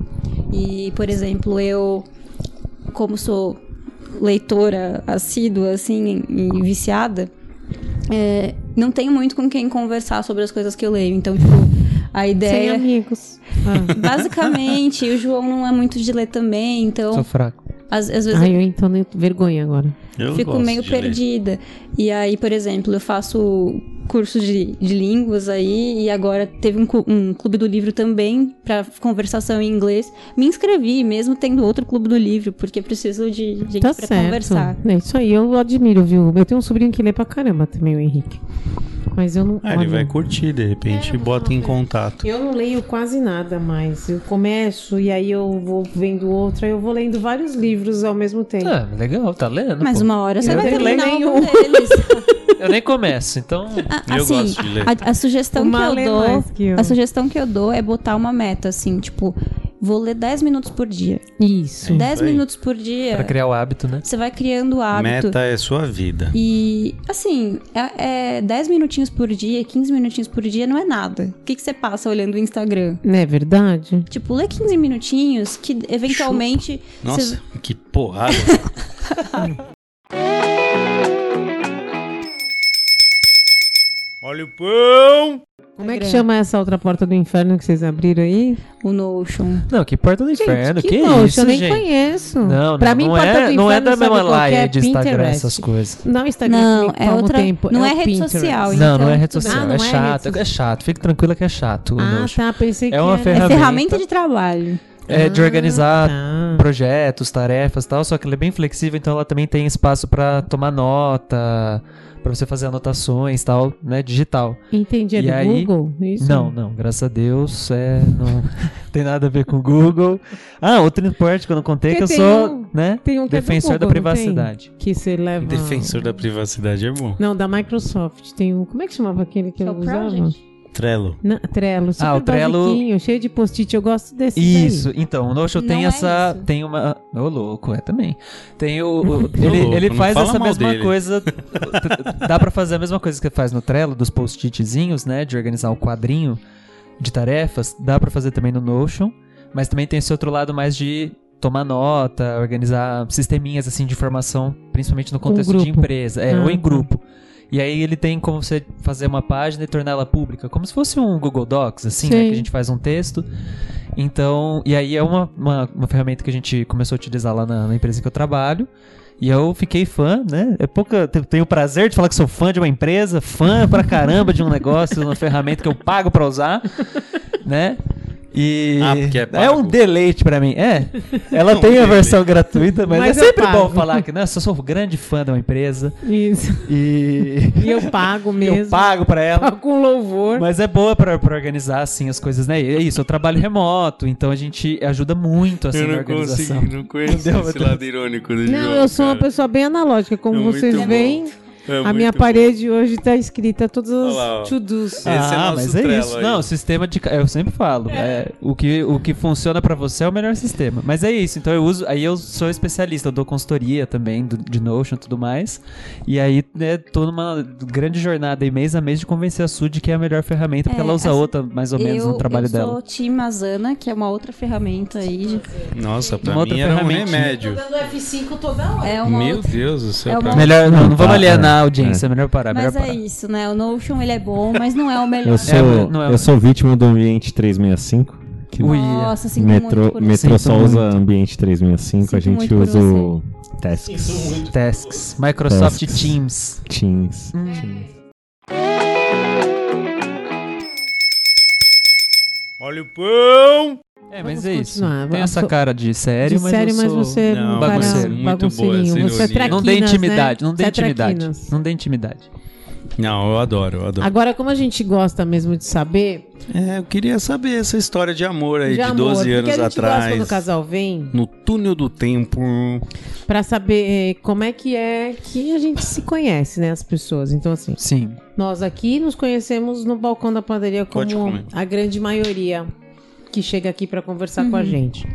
E, por exemplo, eu, como sou leitora assídua, assim, e viciada, é, não tenho muito com quem conversar sobre as coisas que eu leio. Então, tipo, a Sem ideia. amigos. Ah. Basicamente, o João não é muito de ler também, então, Sou fraco. Às, às vezes Ai, eu então tenho vergonha agora. Eu fico gosto meio de ler. perdida. E aí, por exemplo, eu faço curso de, de línguas aí e agora teve um, um clube do livro também pra conversação em inglês. Me inscrevi, mesmo tendo outro clube do livro, porque preciso de gente Tá pra certo. conversar. É isso aí, eu admiro, viu? Eu tenho um sobrinho que lê pra caramba também, o Henrique. Mas eu não. Ah, ele olha, vai curtir, de repente, É, e bota em contato. Eu não leio quase nada mais. Eu começo e aí eu vou vendo outra, eu vou lendo vários livros ao mesmo tempo. Ah, legal, tá lendo? Mas pô. uma hora você Eu vai um nenhum. deles. Eu nem começo, então. Ah, Eu assim, gosto de ler. A, a sugestão que eu dou, que eu. a sugestão que eu dou é botar uma meta assim, tipo, vou ler 10 minutos por dia. Isso. 10 aí. minutos por dia. Pra criar o hábito, né? Você vai criando o hábito. Meta é sua vida. E, assim, é, é 10 minutinhos por dia, 15 minutinhos por dia não é nada. O que, que você passa olhando o Instagram? Não é verdade? Tipo, lê 15 minutinhos que eventualmente. Nossa, você- que porrada. Olha o pão! Como é que chama essa outra porta do inferno que vocês abriram aí? O Notion. Não, que porta do inferno, que, nojo, isso, eu nem gente? conheço. Não, não, pra mim, não porta é, do não é inferno da mesma que laia é? de Instagram Pinterest. essas coisas. Não, Instagram Não, é outra- tempo. não o é rede Pinterest. social, Não, não é rede social, Ah, não é é chato, é chato. Fique tranquila que é chato. o Ah, Notion. tá. Pensei É que uma era. É ferramenta. ferramenta de trabalho. É de Ah, organizar tá. projetos, tarefas e tal, só que ela é bem flexível, então ela também tem espaço pra tomar nota, pra você fazer anotações e tal, né, digital. Entendi. É E do aí- Google? Isso? Não, não, graças a Deus, é, não tem nada a ver com o Google. Ah, outro importante que eu não contei é que eu Porque sou, um- né, Tem um é defensor da Google, tem? privacidade. Que você leva. Defensor da privacidade é bom. Não, da Microsoft. Tem um. Como é que chamava aquele que é eu usava? Project. Trello. Não, Trello. Super Ah, o Trello- basiquinho, cheio de post-it. Eu gosto desse. Isso, então, o Notion tem é essa. isso. Tem uma. Ô, louco, é também. Tem o. o- ele louco, ele faz essa mesma dele. coisa. Dá pra fazer a mesma coisa que faz no Trello, dos post-itzinhos, né? De organizar o quadrinho de tarefas. Dá pra fazer também no Notion. Mas também tem esse outro lado mais de tomar nota, organizar sisteminhas assim de informação, principalmente no contexto de grupo. empresa. É, Ah, ou em tá. grupo. E aí ele tem como você fazer uma página e torná-la pública, como se fosse um Google Docs, assim, né? Que a gente faz um texto. Então, e aí é uma, uma, uma ferramenta que a gente começou a utilizar lá na, na empresa que eu trabalho. E eu fiquei fã, né? É pouca. te- Tenho o prazer de falar que sou fã de uma empresa, fã pra caramba de um negócio, uma ferramenta que eu pago pra usar, né? E Ah, porque é é um deleite pra mim. É. Ela Um tem a versão gratuita, mas, Mas é sempre bom pago. falar que, né? Eu sou grande fã de uma empresa Isso. e E eu pago mesmo. eu pago pra ela. Pago com louvor. Mas é boa pra, pra organizar, assim, as coisas, né? E é isso, eu trabalho remoto, então a gente ajuda muito, assim, eu na não organização. consegui, não conheço esse lado irônico do Não, João, eu sou uma cara. pessoa bem analógica. Como É vocês bom. É a minha bom. parede hoje tá escrita todos os to-dos. É ah, nosso mas é isso. aí. Não, sistema de. Eu sempre falo. É. o, que, o que funciona pra você é o melhor sistema. Mas é isso. Então eu uso. Aí eu sou especialista, eu dou consultoria também do, de Notion e tudo mais. E aí, né, tô numa grande jornada aí, mês a mês, de convencer a Sud que é a melhor ferramenta, porque É, ela usa assim, outra mais ou menos eu, no trabalho eu dela. sou Team Asana, que é uma outra ferramenta aí. Nossa, pra Uma mim outra era um remédio. dando F5 toda hora. É uma Meu outra... Deus do céu. é. Melhor, não, não vamos Tá, alienar é. a audiência, é melhor parar, melhor Mas é parar. isso, né? O Notion, ele é bom, mas não é o melhor. Eu sou, É, não é- eu sou vítima do ambiente 365. Que Nossa, sinto metrô muito por metrô Sinto só muito. usa ambiente 365, a Sinto gente muito por usa o Tasks, Tasks. Microsoft Tasks. Teams. Teams. Hum. Olha o pão! É, mas Vamos é isso. continuar. Tem essa cara de sério, de mas sério, eu mas sou... você é Não, um bagunceiro. Muito boa bagunceirinho. essa Você é. Não dê traquinas, intimidade, né? não dê é intimidade. Não dê intimidade. Não, eu adoro, eu adoro. Agora, como a gente gosta mesmo de saber, É, eu queria saber essa história de amor aí de de, amor, 12 porque anos a gente gosta quando atrás. o casal vem No túnel do tempo. pra saber eh, como é que é que a gente se conhece, né, as pessoas. Então, assim, Sim. nós aqui nos conhecemos no balcão da padaria como a grande maioria que chega aqui pra conversar Uhum. com a gente.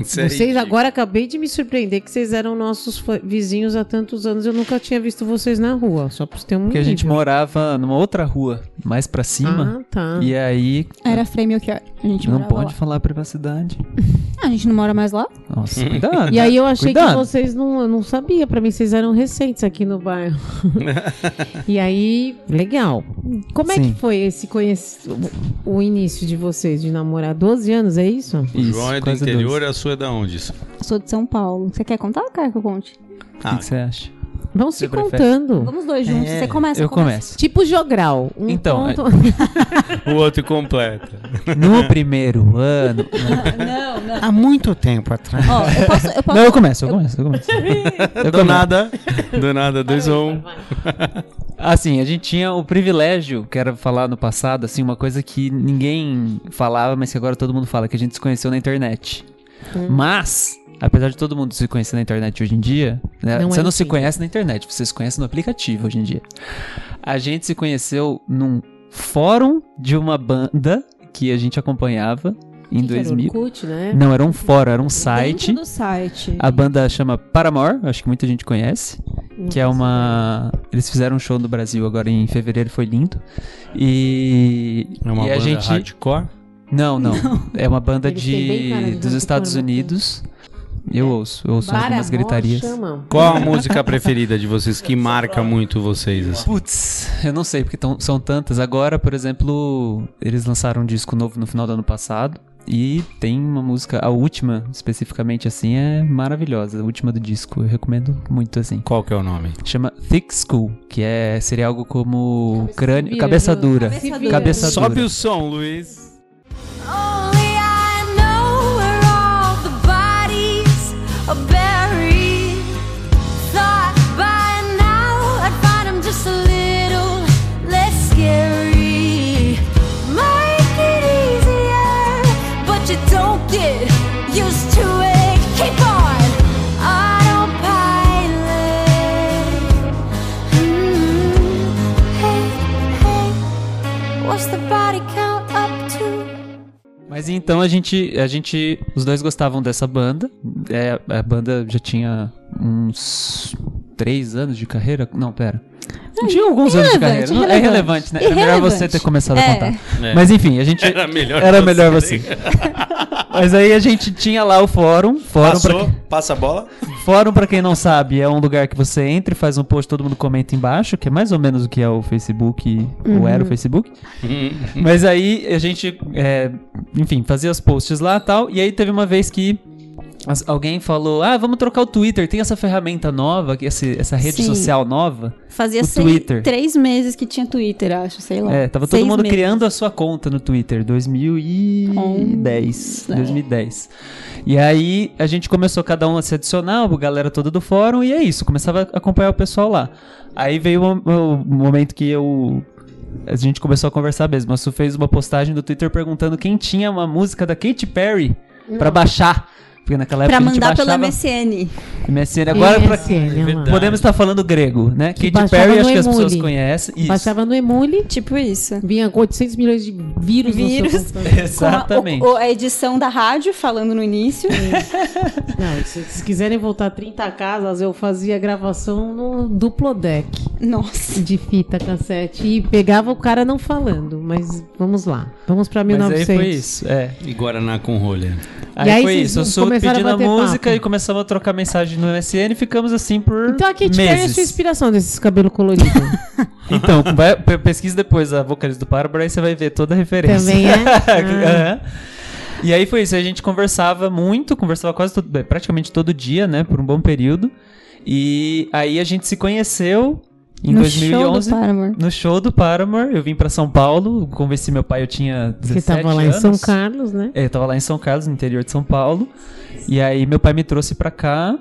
Isso é Vocês agora acabei de me surpreender que vocês eram nossos vizinhos há tantos anos. Eu nunca tinha visto vocês na rua, só pra você ter um Porque a gente nível. morava numa outra rua, mais pra cima. Ah, tá. E aí. Era frame que a gente não pode lá. falar privacidade. A gente não mora mais lá? Nossa, cuidado. E aí eu achei Cuidado. que vocês não, eu não sabia, pra mim vocês eram recentes aqui no bairro. e aí, legal. Como é Sim. que foi esse conhec... o início de vocês de namorar? 12 anos, é isso? O Isso, João é do interior, dois. a sua é da onde? isso? Sou de São Paulo. Você quer contar ou quer que eu conte? O que Ah, você acha? Vão se prefere? contando. Vamos dois juntos. É, Você começa. Eu eu começo. começo. Tipo jogral. Um Então, ponto... O outro completa. No primeiro ano. Não, não. Há muito tempo atrás. Ó, eu posso. Eu posso Não, eu começo, eu começo, eu começo. Eu Do começo. nada, do nada, dois ou um. Assim, a gente tinha o privilégio, quero falar no passado, assim, uma coisa que ninguém falava, mas que agora todo mundo fala, que a gente se conheceu na internet. Hum. Mas, apesar de todo mundo se conhecer na internet hoje em dia, né, Não você é não se assim. conhece na internet, você se conhece no aplicativo hoje em dia. A gente se conheceu num fórum de uma banda que a gente acompanhava em Que era 2000. Orkut, né? Não, era um fórum, era um site. Dentro do site. A banda chama Paramore, acho que muita gente conhece. Que é uma. Eles fizeram um show no Brasil agora em fevereiro, foi lindo. E. É uma e a banda gente. hardcore. Não, não. É uma banda Eles de de dos Estados né? Unidos. Eu ouço, eu ouço algumas gritarias. chama. Qual a música preferida de vocês que marca muito vocês? assim? Putz, eu não sei, porque tão- são tantas. Agora, por exemplo, eles lançaram um disco novo no final do ano passado. E tem uma música, a última, especificamente assim, é maravilhosa. A última do disco, eu recomendo muito assim. Qual que é o nome? Chama Thick Skull, que é seria algo como crânio, vira, cabeça dura. Cabeça dura. Cabeça Sobe dura. o som, Luiz. Only Mas então a gente, a gente, os dois gostavam dessa banda. É, a banda já tinha uns três anos de carreira. Não, pera. Tinha alguns anos de carreira. Não, é irrelevante, né? Era melhor você ter começado a É. contar. É. Mas enfim, a gente. Era melhor Era você, melhor você. Mas aí a gente tinha lá o fórum. Fórum pra, Passou, passa a bola. Fórum, pra quem não sabe, é um lugar que você entra e faz um post, todo mundo comenta embaixo, que é mais ou menos o que é o Facebook, ou era o Facebook. Mas aí a gente, é, enfim, fazia os posts lá e tal, e aí teve uma vez que as- alguém falou, ah, vamos trocar o Twitter, tem essa ferramenta nova, que esse- essa rede Sim. social nova. Fazia O seis- Twitter. três meses que tinha Twitter, acho, sei lá. É, tava todo Seis mundo meses. criando a sua conta no Twitter, 2010, Onze, é. 2010. E aí a gente começou cada um a se adicionar, a galera toda do fórum, e é isso, começava a acompanhar o pessoal lá. Aí veio o, o momento que eu a gente começou a conversar mesmo. A Su fez uma postagem do Twitter perguntando quem tinha uma música da Katy Perry pra baixar. Porque naquela Pra época a gente mandar pelo baixava MSN. MSN. Agora pra... MSN, olha lá. podemos estar falando grego, né? Que Katy Perry acho que as pessoas conhecem. Isso. Baixava no Emule, Tipo isso. vinha com 800 milhões de vírus, Vírus. no seu computador. Exatamente. A, o- a edição da rádio, falando no início. Não, se vocês quiserem voltar 30 casas, eu fazia gravação no duplo deck Nossa. de fita cassete e pegava o cara não falando, mas vamos lá. Vamos pra Mas 1900. aí foi isso, é. E Guaraná com rolha. Aí, aí foi isso, eu sou começaram a pedindo a bater música papo. e começamos a trocar mensagem no MSN e ficamos assim por Então a Katy Perry é a meses. sua inspiração desses cabelos coloridos. Então, vai, pe- pesquisa depois a vocalista do Paramore, aí você vai ver toda a referência. Também é? Aham. E aí foi isso, a gente conversava muito, conversava quase todo, praticamente todo dia, né, por um bom período. E aí a gente se conheceu em no 2011 show do Paramore. no show do Paramore. Eu vim pra São Paulo, convenci meu pai, eu tinha 17 Você tava lá em anos. São Carlos, né? É, eu tava lá em São Carlos, no interior de São Paulo. E aí meu pai me trouxe pra cá.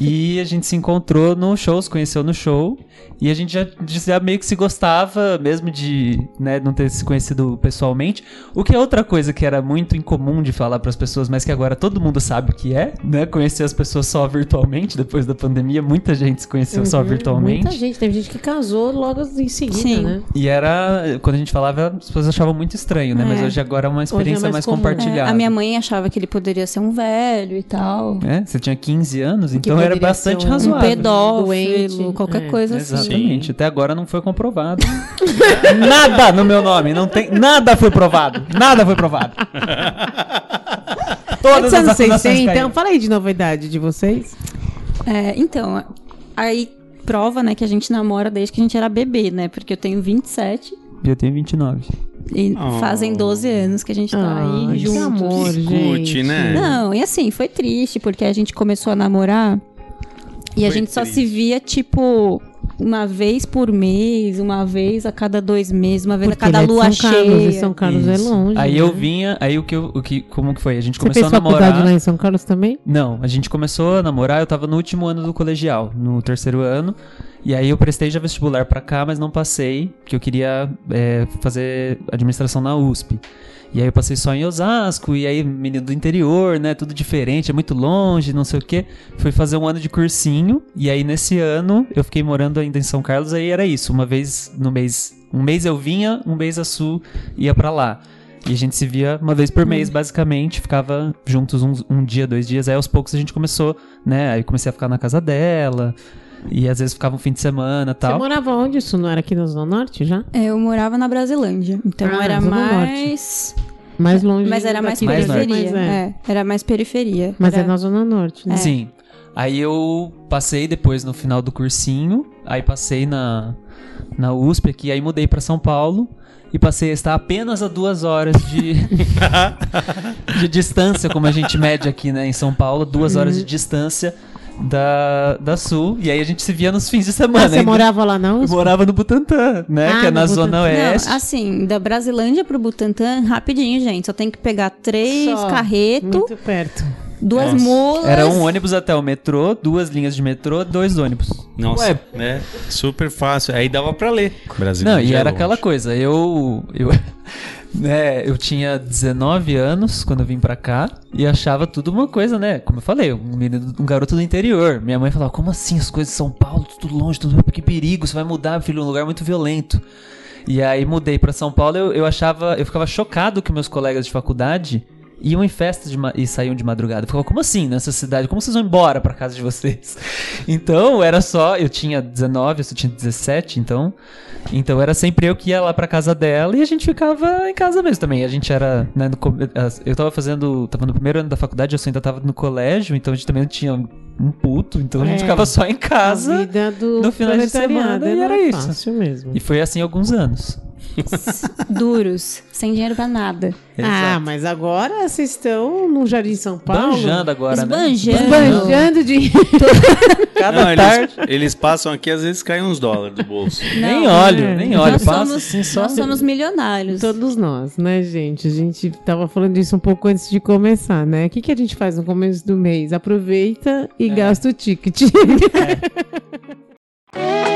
E a gente se encontrou no show, se conheceu no show. E a gente já, já meio que se gostava, mesmo de né, não ter se conhecido pessoalmente. O que é outra coisa que era muito incomum de falar pras pessoas, mas que agora todo mundo sabe o que é, né? Conhecer as pessoas só virtualmente, depois da pandemia. Muita gente se conheceu só Uhum, virtualmente. Muita gente, teve gente que casou logo em seguida, Sim. né? E era, quando a gente falava, as pessoas achavam muito estranho, né? Mas É. hoje agora é uma experiência mais mais, comum. compartilhada. É, a minha mãe achava que ele poderia ser um velho e tal. É, você tinha 15 anos, então era bastante um Um razoável. pedófilo, Doente, qualquer é. coisa assim. Exatamente. Até agora não foi comprovado. nada no meu nome. Não tem, nada foi provado. Nada foi provado. Todas as anos vocês têm? Então, fala aí de novidade de vocês. É, então, aí prova, né, que a gente namora desde que a gente era bebê, né? Porque eu tenho 27 Eu tenho 29. e Oh. fazem 12 anos que a gente tá Ah, aí que juntos. amor, gente. né? Não, e assim, foi triste, porque a gente começou a namorar E a Foi gente só triste. se via, tipo, uma vez por mês, uma vez a cada dois meses, uma vez Porque a cada é de lua São Carlos, cheia. e São Carlos é longe. Aí né? eu vinha, aí o que, eu- o que como que foi? A gente Você começou fez a faculdade namorar. lá em São Carlos também? Não, a gente começou a namorar, eu tava no último ano do colegial, no terceiro ano. E aí eu prestei já vestibular pra cá, mas não passei, porque eu queria é, fazer administração na USP. E aí eu passei só em Osasco, e aí menino do interior, né, tudo diferente, é muito longe, não sei o quê. Fui fazer um ano de cursinho, e aí nesse ano eu fiquei morando ainda em São Carlos, aí era isso, uma vez no mês, um mês eu vinha, um mês a Sul ia pra lá. E a gente se via uma vez por mês, basicamente, ficava juntos um, um dia, dois dias. Aí aos poucos a gente começou, né? Aí eu comecei a ficar na casa dela. E às vezes ficava um fim de semana e Você tal. morava onde? Isso não era aqui na Zona Norte já? É, Eu morava na Brasilândia, então Ah, era Zona mais. Mais longe Mas era mais Mais periferia. Mas é, é, era mais periferia. mas é Era- na Zona Norte, né? Sim. Aí eu passei depois no final do cursinho. Aí passei na, na USP aqui. Aí mudei pra São Paulo. E passei a estar apenas a duas horas de, de distância, como a gente mede aqui, né, em São Paulo. Duas horas de distância da, da Sul. E aí a gente se via nos fins de semana. Ah, você Ainda- morava lá não? Eu morava no Butantã, né? Ah, que é na Butantã. Zona Não, Oeste. assim, da Brasilândia pro Butantã, rapidinho, gente. Só tem que pegar três Só. carretos, Muito perto. duas Nossa. mulas. Era um ônibus até o metrô, duas linhas de metrô, dois ônibus. Nossa, Ué. né? Super fácil. Aí dava pra ler. Brasil Não, e era aquela coisa, eu. Eu, né, eu tinha 19 anos quando eu vim pra cá e achava tudo uma coisa, né? Como eu falei, um, menino, um garoto do interior. Minha mãe falava: Como assim as coisas de São Paulo, tudo longe, tudo que perigo, você vai mudar, filho, um lugar muito violento. E aí mudei pra São Paulo, eu, eu achava, eu ficava chocado que meus colegas de faculdade iam em festas e saíam de madrugada. Eu ficava, como assim nessa cidade? Como vocês vão embora pra casa de vocês? Então, era só, eu tinha 19, eu só tinha 17, então, então era sempre eu que ia lá pra casa dela e a gente ficava em casa mesmo também. A gente era, né, no eu tava fazendo, tava no primeiro ano da faculdade, eu ainda tava no colégio, então a gente também não tinha um puto, então a gente É. ficava só em casa. no final de semana, e era era isso. fácil mesmo. E foi assim alguns anos. Duros, sem dinheiro pra nada. Ah, mas agora vocês estão no Jardim São Paulo. Banjando agora, né? Esbanjando. Banjando de... Cada Não, tarde. eles, eles passam aqui, às vezes caem uns dólares do bolso. Nem Não, olho, é. nem olho. nós Passa somos, assim só. nós somos milionários. Todos nós, né, gente? A gente tava falando disso um pouco antes de começar, né? O que, que a gente faz no começo do mês? Aproveita e É. gasta o ticket.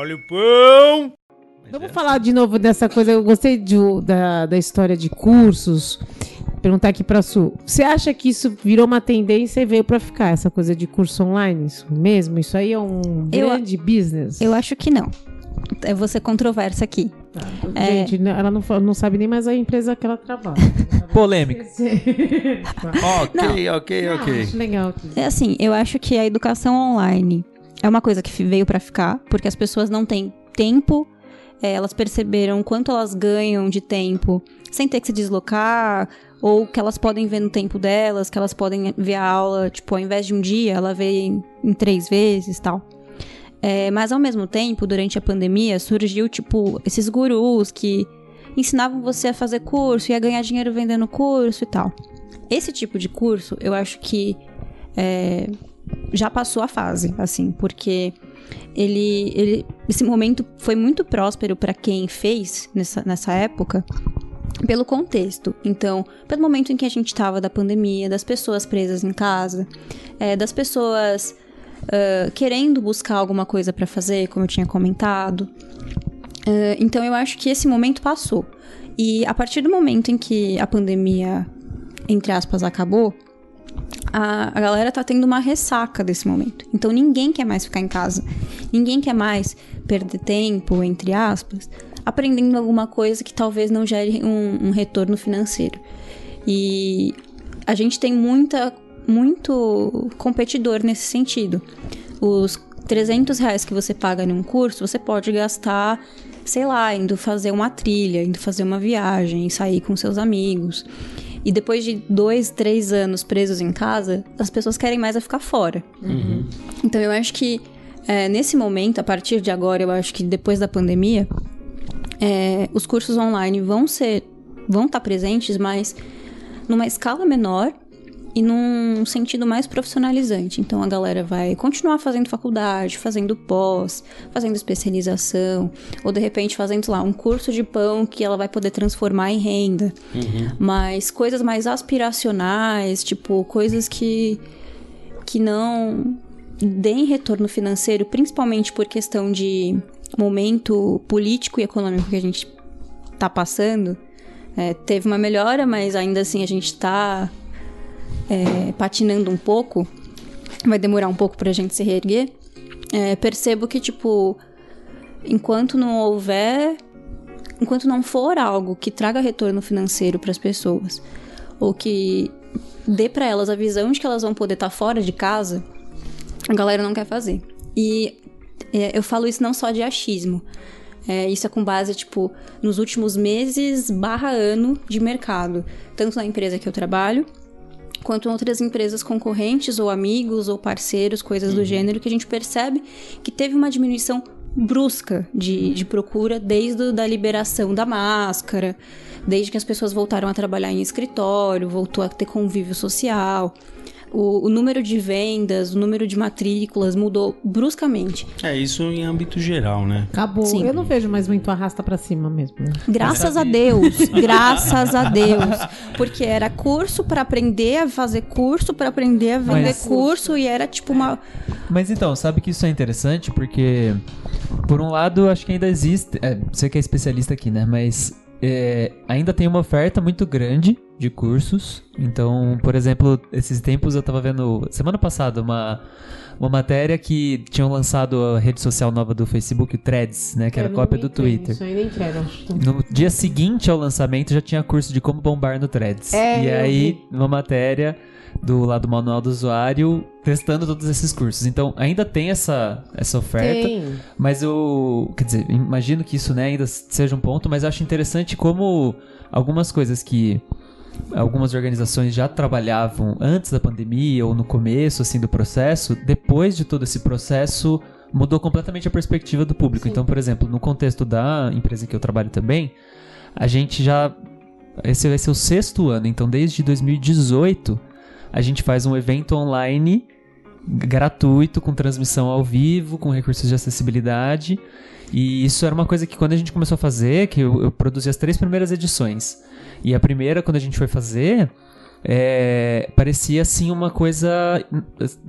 Olha o pão! Vamos falar de novo dessa coisa. Eu gostei de- da, da história de cursos. Perguntar aqui pra Su. Você acha que isso virou uma tendência e veio pra ficar? Essa coisa de curso online? Isso mesmo? Isso aí é um Eu- grande business? Eu acho que não. Eu vou ser controversa aqui. É. Gente, né, ela não, não sabe nem mais a empresa que ela trabalha. Polêmica. Ok, ok, ok. Acho legal. É assim, eu acho que a educação online é uma coisa que veio pra ficar, porque as pessoas não têm tempo, é, elas perceberam quanto elas ganham de tempo sem ter que se deslocar, ou que elas podem ver no tempo delas, que elas podem ver a aula, tipo, ao invés de um dia, ela vê em, em três vezes tal. É, mas ao mesmo tempo, durante a pandemia, surgiu, tipo, esses gurus que ensinavam você a fazer curso e a ganhar dinheiro vendendo curso e tal. Esse tipo de curso, eu acho que é, já passou a fase, assim, porque ele, ele esse momento foi muito próspero para quem fez nessa, nessa época pelo contexto. Então, pelo momento em que a gente estava da pandemia, das pessoas presas em casa, é, das pessoas ah, querendo buscar alguma coisa para fazer, como eu tinha comentado. Ah, então, eu acho que esse momento passou. E a partir do momento em que a pandemia, entre aspas, acabou, a, a galera tá tendo uma ressaca desse momento. Então ninguém quer mais ficar em casa. Ninguém quer mais perder tempo, entre aspas, aprendendo alguma coisa que talvez não gere um, um retorno financeiro. E a gente tem muita, muito competidor nesse sentido. Os 300 reais que você paga num curso, você pode gastar, sei lá, indo fazer uma trilha, indo fazer uma viagem, sair com seus amigos. E depois de dois, três anos presos em casa, as pessoas querem mais é ficar fora. Então eu acho que é, nesse momento, a partir de agora, eu acho que depois da pandemia, é, os cursos online vão ser, vão estar presentes, mas numa escala menor e num sentido mais profissionalizante. Então a galera vai continuar fazendo faculdade, fazendo pós, fazendo especialização, ou de repente fazendo, sei lá, um curso de pão que ela vai poder transformar em renda. Mas coisas mais aspiracionais, tipo, coisas que que não deem retorno financeiro, principalmente por questão de momento político e econômico que a gente tá passando. É, teve uma melhora, mas ainda assim a gente tá é, patinando um pouco. Vai demorar um pouco pra gente se reerguer. É, percebo que, tipo, enquanto não houver. Enquanto não for algo que traga retorno financeiro para as pessoas, ou que dê para elas a visão de que elas vão poder estar fora de casa, a galera não quer fazer. E é, eu falo isso não só de achismo. É, isso é com base, tipo, nos últimos meses barra ano de mercado. Tanto na empresa que eu trabalho, quanto em outras empresas concorrentes, ou amigos, ou parceiros, coisas do gênero, que a gente percebe que teve uma diminuição brusca de, de procura desde a da liberação da máscara, desde que as pessoas voltaram a trabalhar em escritório, voltou a ter convívio social. O, o número de vendas, o número de matrículas mudou bruscamente. É isso em âmbito geral, né? Acabou. Sim. Eu não vejo mais muito arrasta pra cima mesmo. né? Graças a Deus, graças a Deus, porque era curso pra aprender a fazer curso, pra aprender a vender Mas- curso e era tipo uma Mas então, sabe que isso é interessante porque, por um lado, acho que ainda existe. É, você que é especialista aqui, né? Mas é, ainda tem uma oferta muito grande de cursos. Então, por exemplo, esses tempos eu tava vendo, semana passada, uma, uma matéria que tinham lançado a rede social nova do Facebook, o Threads, né? Que era Eu cópia nem do Twitter. Isso quero. acho. No dia seguinte ao lançamento já tinha curso de como bombar no Threads. É, e aí, vi. uma matéria do lado do manual do usuário testando todos esses cursos. Então, ainda tem essa, essa oferta. Tem. Mas eu. Quer dizer, imagino que isso né, ainda seja um ponto, mas eu acho interessante como algumas coisas que algumas organizações já trabalhavam antes da pandemia ou no começo assim do processo, depois de todo esse processo mudou completamente a perspectiva do público. Então, por exemplo, no contexto da empresa em que eu trabalho também, a gente já esse vai ser o sexto ano, então desde 2018 a gente faz um evento online gratuito, com transmissão ao vivo, com recursos de acessibilidade. E isso era uma coisa que quando a gente começou a fazer, que eu, eu produzi as três primeiras edições. E a primeira, quando a gente foi fazer, é, parecia assim uma coisa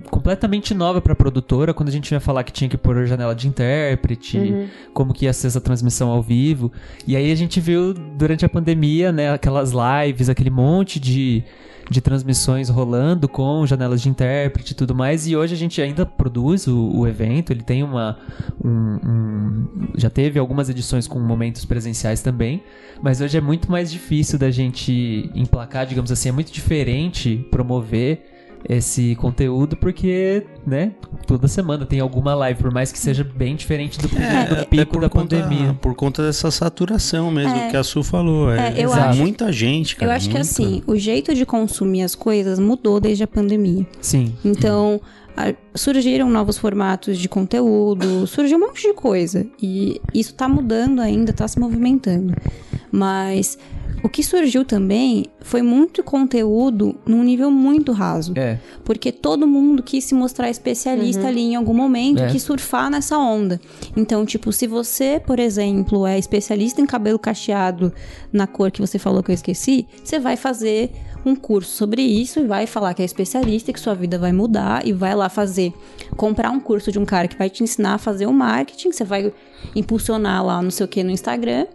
completamente nova para a produtora, quando a gente ia falar que tinha que pôr janela de intérprete, como que ia ser essa transmissão ao vivo. E aí a gente viu durante a pandemia, né, aquelas lives, aquele monte de de transmissões rolando com janelas de intérprete e tudo mais. E hoje a gente ainda produz o, o evento. Ele tem uma. um- um- já teve algumas edições com momentos presenciais também. Mas hoje é muito mais difícil da gente emplacar, digamos assim. É muito diferente promover esse conteúdo porque, né, toda semana tem alguma live, por mais que seja bem diferente do, do até pico por da conta, pandemia. Por conta dessa saturação mesmo É. que a Su falou. É, É, eu é acho- muita gente, cara. Eu acho que muita. assim, o jeito de consumir as coisas mudou desde a pandemia. Sim. Então, a- surgiram novos formatos de conteúdo, surgiu um monte de coisa. E isso tá mudando ainda, tá se movimentando. Mas o que surgiu também foi muito conteúdo num nível muito raso. É. Porque todo mundo quis se mostrar especialista ali em algum momento, É. quis surfar nessa onda. Então, tipo, se você, por exemplo, é especialista em cabelo cacheado na cor que você falou que eu esqueci, você vai fazer um curso sobre isso e vai falar que é especialista e que sua vida vai mudar e vai lá fazer, comprar um curso de um cara que vai te ensinar a fazer o marketing, você vai impulsionar lá não sei o que no Instagram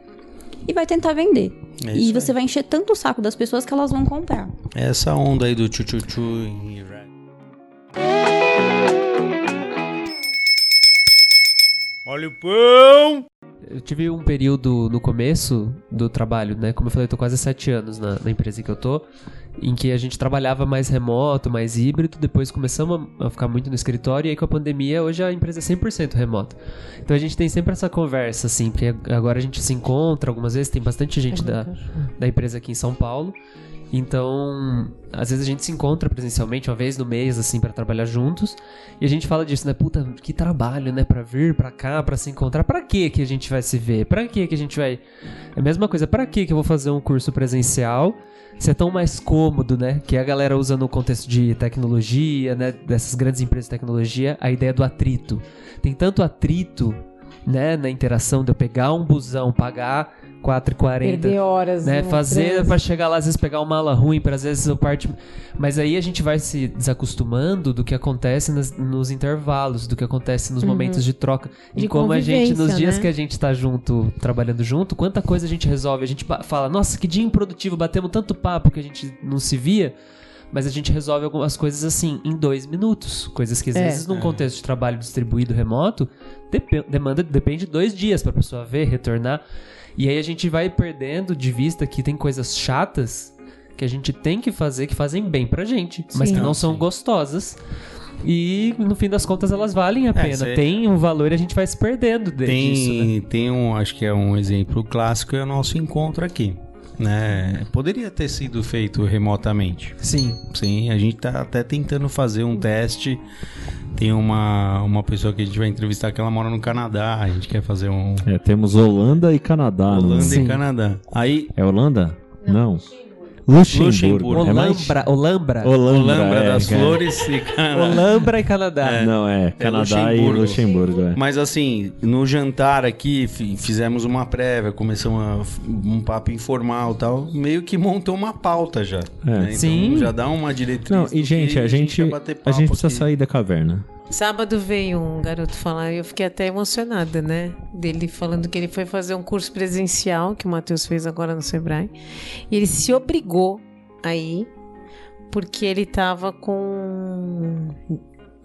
e vai tentar vender. É e você vai encher tanto o saco das pessoas que elas vão comprar. Essa onda aí do tchu-tchu-tchu e rap. Olha o pão! Eu tive um período no começo do trabalho, né? Como eu falei, eu tô quase sete anos na, na empresa em que eu tô, em que a gente trabalhava mais remoto, mais híbrido, depois começamos a, a ficar muito no escritório, e aí com a pandemia, hoje a empresa é 100% remota. Então a gente tem sempre essa conversa, assim, porque agora a gente se encontra algumas vezes, tem bastante gente da, da empresa aqui em São Paulo. Então, às vezes a gente se encontra presencialmente uma vez no mês, assim, pra trabalhar juntos. E a gente fala disso, né? Puta, que trabalho, né? Pra vir pra cá, pra se encontrar. Pra que que a gente vai se ver? Pra que que a gente vai... É a mesma coisa, pra que que eu vou fazer um curso presencial se é tão mais cômodo, né? Que a galera usa no contexto de tecnologia, né? Dessas grandes empresas de tecnologia, a ideia do atrito. Tem tanto atrito, né? Na interação de eu pegar um busão, pagar 4,40 Perder horas. né, fazer pra chegar lá, às vezes pegar uma mala ruim, para às vezes eu parte. Mas aí a gente vai se desacostumando do que acontece nas- nos intervalos, do que acontece nos momentos de troca. Uhum. De e como a gente, nos convivência, dias né? que a gente tá junto, trabalhando junto, quanta coisa a gente resolve. A gente fala, nossa, que dia improdutivo, batemos tanto papo que a gente não se via. Mas a gente resolve algumas coisas assim, em dois minutos. Coisas que às É. vezes, num contexto de trabalho distribuído remoto, depe- demanda, depende de dois dias pra pessoa ver, retornar. E aí a gente vai perdendo de vista que tem coisas chatas que a gente tem que fazer, que fazem bem pra gente, mas Sim. que não são sim. gostosas. E no fim das contas elas valem a pena. cê- Tem um valor e a gente vai se perdendo de- Tem, disso, né? tem um, acho que é um exemplo clássico, é o nosso encontro aqui. Né? Poderia ter sido feito remotamente. Sim. Sim, a gente tá até tentando fazer um teste. Tem uma, uma pessoa que a gente vai entrevistar que ela mora no Canadá. A gente quer fazer um É, temos Holanda e Canadá. né? Holanda Sim. e Canadá. Aí, É Holanda? Não. Luxemburgo. Luxemburgo. É mais... Olambra, Olambra. Holambra, Olambra é, das é. Flores e Canadá. Olambra e Canadá. Não, é. Canadá e Luxemburgo. Luxemburgo. É. Mas assim, no jantar aqui, fi- fizemos uma prévia, começamos a- um papo informal e tal. Meio que montou uma pauta já. né? Então, Sim. já dá uma diretriz. Não, e gente, a gente, quer bater a gente precisa aqui. sair da caverna. Sábado veio um garoto falar e eu fiquei até emocionada, né? Dele falando que ele foi fazer um curso presencial que o Matheus fez agora no Sebrae. E ele se obrigou a ir porque ele tava com.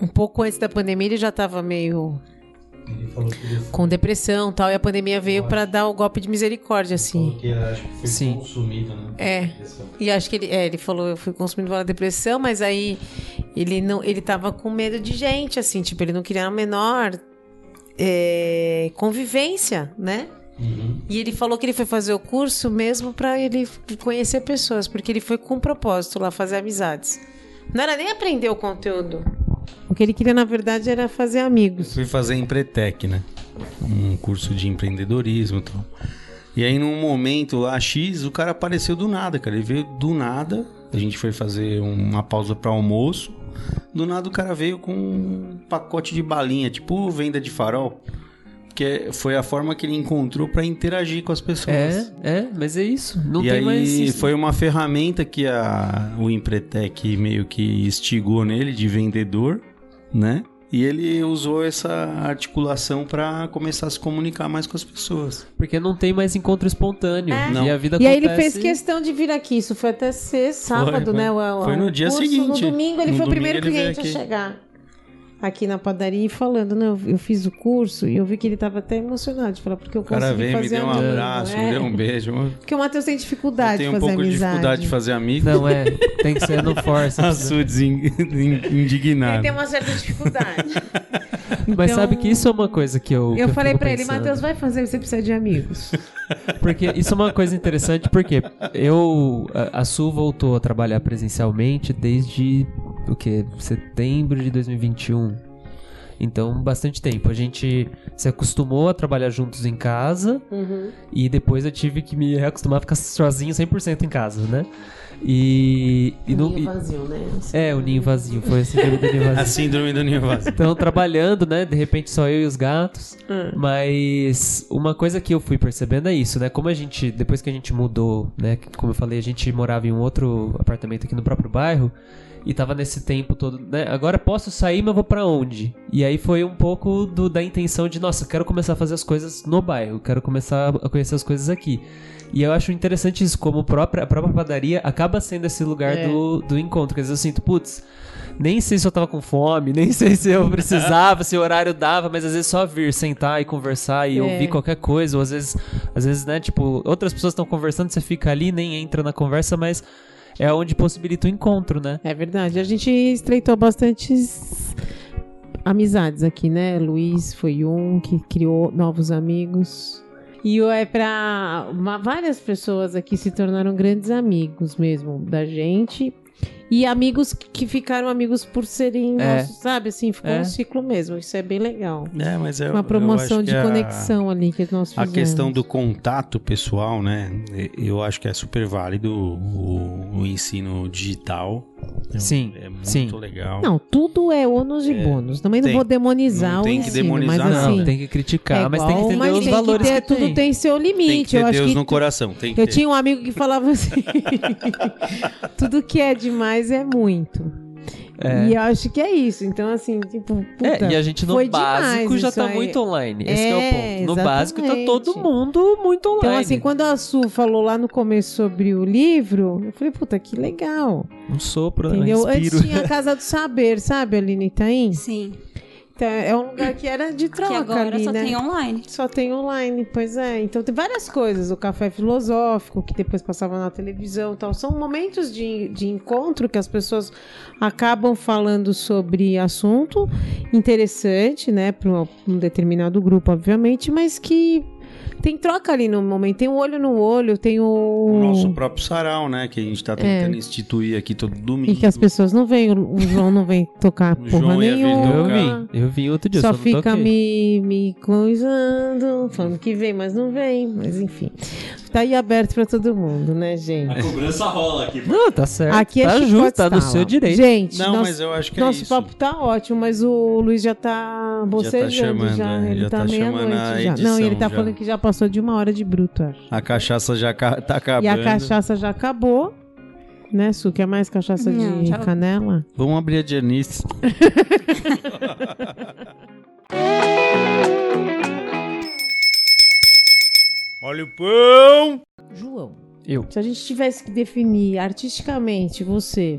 Um pouco antes da pandemia, ele já tava meio Com depressão e tal. E a pandemia veio pra dar o golpe de misericórdia, assim. falou que ele acho que foi Sim. consumido, né? É. E acho que ele, é, ele falou, eu fui consumindo pela depressão, mas aí ele não, ele tava com medo de gente, assim, tipo, ele não queria a menor é, convivência, né? Uhum. E ele falou que ele foi fazer o curso mesmo pra ele conhecer pessoas, porque ele foi com propósito lá fazer amizades. Não era nem aprender o conteúdo. O que ele queria, na verdade, era fazer amigos. Fui fazer Empretec, né? Um curso de empreendedorismo e tal. E aí, num momento lá, X, o cara apareceu do nada, cara. Ele veio do nada. A gente foi fazer uma pausa para almoço. Do nada, o cara veio com um pacote de balinha, tipo venda de farol. Que foi a forma que ele encontrou para interagir com as pessoas. É, é, mas é isso. Não e tem aí mais. isso. foi uma ferramenta que a, o Empretec meio que instigou nele de vendedor, né? E ele usou essa articulação para começar a se comunicar mais com as pessoas. Porque não tem mais encontro espontâneo. Não. E a vida É. E aí ele fez questão de vir aqui. Isso foi até ser sábado, foi. né? O, o- Foi no o dia curso. seguinte. No domingo ele No foi o domingo primeiro ele veio cliente a chegar aqui na padaria e falando, né? Eu, fiz o curso e eu vi que ele tava até emocionado de falar, porque eu O cara consegui veio, me fazer deu um amigo, abraço, é. me deu um beijo. Eu Porque o Matheus tem dificuldade tenho de um fazer pouco de amizade. dificuldade de fazer amigos. Não, é. Tem que ser no force. A Sudes in- in- Ele indignado. tem uma certa dificuldade. Mas Então, sabe que isso é uma coisa que eu. que Eu falei fico pra ele. Matheus, vai fazer, você precisa de amigos. Porque isso é uma coisa interessante, porque eu. A, a Su voltou a trabalhar presencialmente desde o que? Setembro de 2021. Então, bastante tempo. A gente se acostumou a trabalhar juntos em casa e depois eu tive que me reacostumar a ficar sozinho 100% em casa, né? E. e no- e- vazio, né? é, o ninho vazio. Foi assim do ninho vazio. A síndrome do ninho vazio. Então, trabalhando, né? De repente só eu e os gatos. Hum. Mas uma coisa que eu fui percebendo é isso, né? Como a gente, depois que a gente mudou, né? Como eu falei, a gente morava em um outro apartamento aqui no próprio bairro. E tava nesse tempo todo, né? Agora posso sair, mas vou pra onde? E aí foi um pouco do- da intenção de, nossa, quero começar a fazer as coisas no bairro, quero começar a conhecer as coisas aqui. E eu acho interessante isso, como a própria, a própria padaria acaba sendo esse lugar É. do, do encontro. Quer dizer, eu sinto, putz, nem sei se eu tava com fome, nem sei se eu precisava, se o horário dava, mas às vezes só vir, sentar e conversar e É. ouvir qualquer coisa, ou às vezes, às vezes, né, tipo, outras pessoas estão conversando, você fica ali, nem entra na conversa, mas é onde possibilita o encontro, né? É verdade. A gente estreitou bastantes amizades aqui, né? Luiz foi um que criou novos amigos. E é pra. uma- várias pessoas aqui se tornaram grandes amigos mesmo da gente. E amigos que ficaram amigos por serem É. nossos, sabe? Assim, ficou É. um ciclo mesmo. Isso é bem legal. É, mas é Uma promoção de a- conexão ali que nós A fizemos. questão do contato pessoal, né? Eu acho que é super válido o, o ensino digital. Sim, É muito sim. legal. Não, tudo é ônus e bônus. Também não tem- vou demonizar não o tem que ensino, demonizar, mas não. assim... Não, tem que criticar, é mas tem que entender mas os tem valores que ter, que tudo tem. tem seu limite. tem que ter eu acho Deus que no tu- coração. Tem que Eu ter. tinha um amigo que falava assim: tudo que é demais é muito. É. E eu acho que é isso. Então, assim, tipo, puta, É, e a gente no básico já tá aí. muito online. Esse que é o É, ponto. No básico tá exatamente. todo mundo muito online. Então, assim, quando a Su falou lá no começo sobre o livro, eu falei, puta, que legal. Um sopro, Entendeu? respiro. Antes tinha a Casa do Saber, sabe, ali no Itaim? Sim. Então, é um lugar que era de troca que agora ali, só né? tem online. Só tem online, pois é. Então tem várias coisas. O café filosófico, que depois passava na televisão e tal. São momentos de, de encontro que as pessoas acabam falando sobre assunto interessante, né? Para um determinado grupo, obviamente, mas que tem troca ali no momento. Tem um olho no olho, tem o. O nosso próprio sarau, né? Que a gente tá tentando instituir aqui todo domingo. É. E que as pessoas não vêm, o o João não vem tocar O porra João ia vir nenhuma. Eu tocar. vi, eu vi outro dia, Só só, não fica toquei. me, me coisando, falando que vem, mas não vem. Mas enfim. Tá aí aberto pra todo mundo, né, gente? A cobrança rola aqui. Não, tá certo. Aqui é tá chicote justo, tá no seu direito. Gente, Não, nosso, mas eu acho que é nosso isso. papo tá ótimo, mas o Luiz já tá bocejando chamando, já. é, Ele já tá, tá chamando a meia-noite já. Não, e ele tá já. falando que já passou de uma hora de bruto, acho. A cachaça já ca- tá acabando. E a cachaça já acabou. Né, Su? Quer mais cachaça Não, de já- canela? Vamos abrir a Janice. Olha o pão! João. Eu. Se a gente tivesse que definir artisticamente você,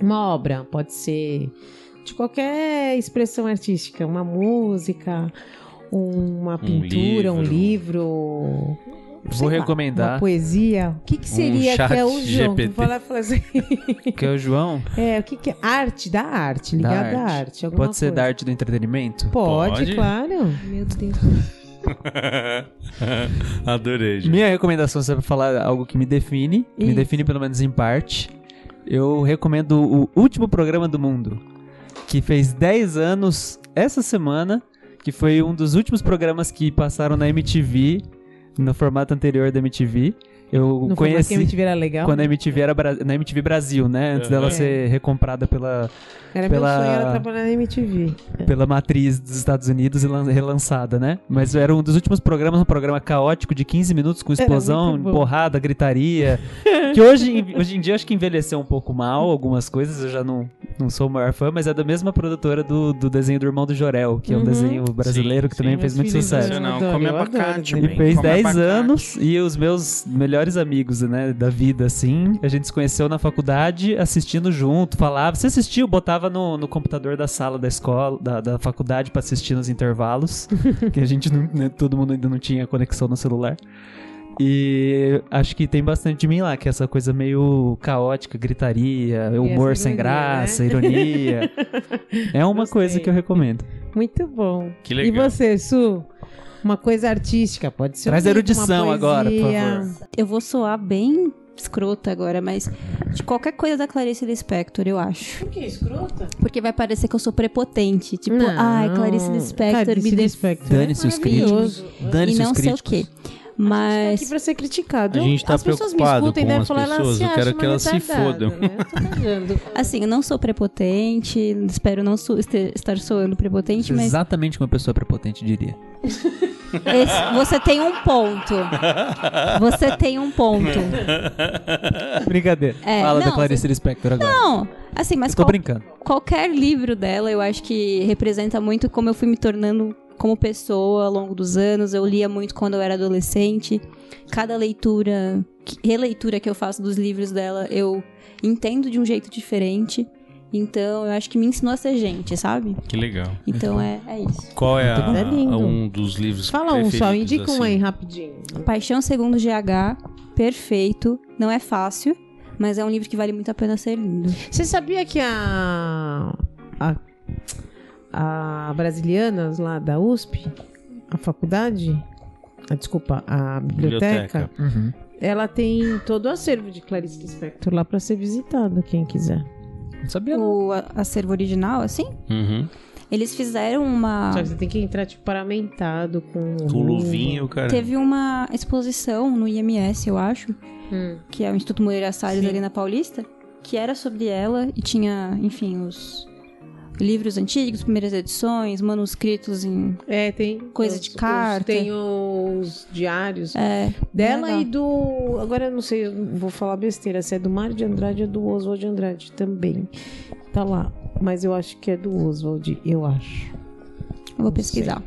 uma obra, pode ser de qualquer expressão artística, uma música, uma pintura, um livro. Vou sei lá, recomendar. Uma poesia. O que, que seria chat que é o João? GPT. Tu Falar, falar assim, Que é o João. é, o que, que é? Arte, da arte, Da ligado à arte. arte. alguma Pode ser coisa. da arte do entretenimento? Pode, Pode. claro. Meu Deus. Adorei, gente. Minha recomendação, se é pra falar algo que me define, que me Isso. define pelo menos em parte, eu recomendo o último programa do mundo, que fez 10 anos essa semana, que foi um dos últimos programas que passaram na MTV, no formato anterior da MTV. Eu Não conheci foi que a MTV era legal? quando a MTV era Bra- na MTV Brasil, né? Antes dela É. ser recomprada pela, Era pela- meu sonho, era trabalhar na MTV. pela matriz dos Estados Unidos e lan- relançada, né? Mas era um dos últimos programas, um programa caótico de 15 minutos com explosão, porrada, gritaria. que hoje, hoje em dia acho que envelheceu um pouco mal algumas coisas, eu já não, não sou o maior fã, mas é da mesma produtora do, do desenho do Irmão do Jorel, que é um Uhum. desenho brasileiro Sim, que também sim. fez Meus muito sucesso. Não, come abacate. E também, fez come 10 abacate. anos e os meus melhores amigos, né, da vida, assim, a gente se conheceu na faculdade assistindo junto, falava, você assistiu, botava no, no computador da sala da escola, da, da faculdade pra assistir nos intervalos, que a gente, não, né, todo mundo ainda não tinha conexão no celular. E acho que tem bastante de mim lá, que é essa coisa meio caótica, gritaria, humor essa sem ironia, graça, né? ironia. É uma Gostei. coisa que eu recomendo. Muito bom. Que legal. E você, Su? Uma coisa artística, pode ser. um Traz livro, erudição agora, por favor. Eu vou soar bem escrota agora, mas de qualquer coisa da Clarice Lispector, eu acho. Por que escrota? Porque vai parecer que eu sou prepotente. Tipo, Não. ai, Clarice Lispector Clarice me. Lispector Dane-se os maravilhoso. Dane-se E os não sei o críticos. Tá Mas aqui pra ser criticado. A gente tá as pessoas me preocupado escutam e com devem as falar, pessoas, se eu quero que elas se fodam. Né? Eu tô cagando. Assim, eu não sou prepotente, espero não so- estar soando prepotente, mas Exatamente como uma pessoa prepotente diria. esse- você tem um ponto. Você tem um ponto. Brincadeira. É, Fala da não, Clarice Lispector agora. Não, assim, mas Eu tô qual- brincando. qualquer livro dela, eu acho que representa muito como eu fui me tornando como pessoa ao longo dos anos. Eu lia muito quando eu era adolescente. Cada leitura, que- releitura que eu faço dos livros dela, eu entendo de um jeito diferente. Então, eu acho que me ensinou a ser gente, sabe? Que legal. Então, é, é isso. Qual é, a- É um dos livros Fala um só, indica um assim? aí rapidinho. Paixão Segundo GH, perfeito. Não é fácil, mas é um livro que vale muito a pena ser lido. Você sabia que a. a, a Brasilianas lá da USP, a faculdade, a, desculpa, a biblioteca, Biblioteca. Uhum. ela tem todo o acervo de Clarice Lispector lá pra ser visitado, quem quiser. Não sabia não. O acervo original, assim, Uhum. eles fizeram uma. Só que você tem que entrar, tipo, paramentado com... Com luvinha, o cara. Teve uma exposição no IMS, eu acho, Hum. que é o Instituto Moreira Salles Sim. ali na Paulista, que era sobre ela e tinha, enfim, os livros antigos, primeiras edições, manuscritos em. É, tem... Coisa os- de os- carta. Tem os diários. É, Dela legal. e do. Agora eu não sei, vou falar besteira, se é do Mário de Andrade ou do Oswald de Andrade também. Tá lá. Mas eu acho que é do Oswald, eu acho. eu vou pesquisar.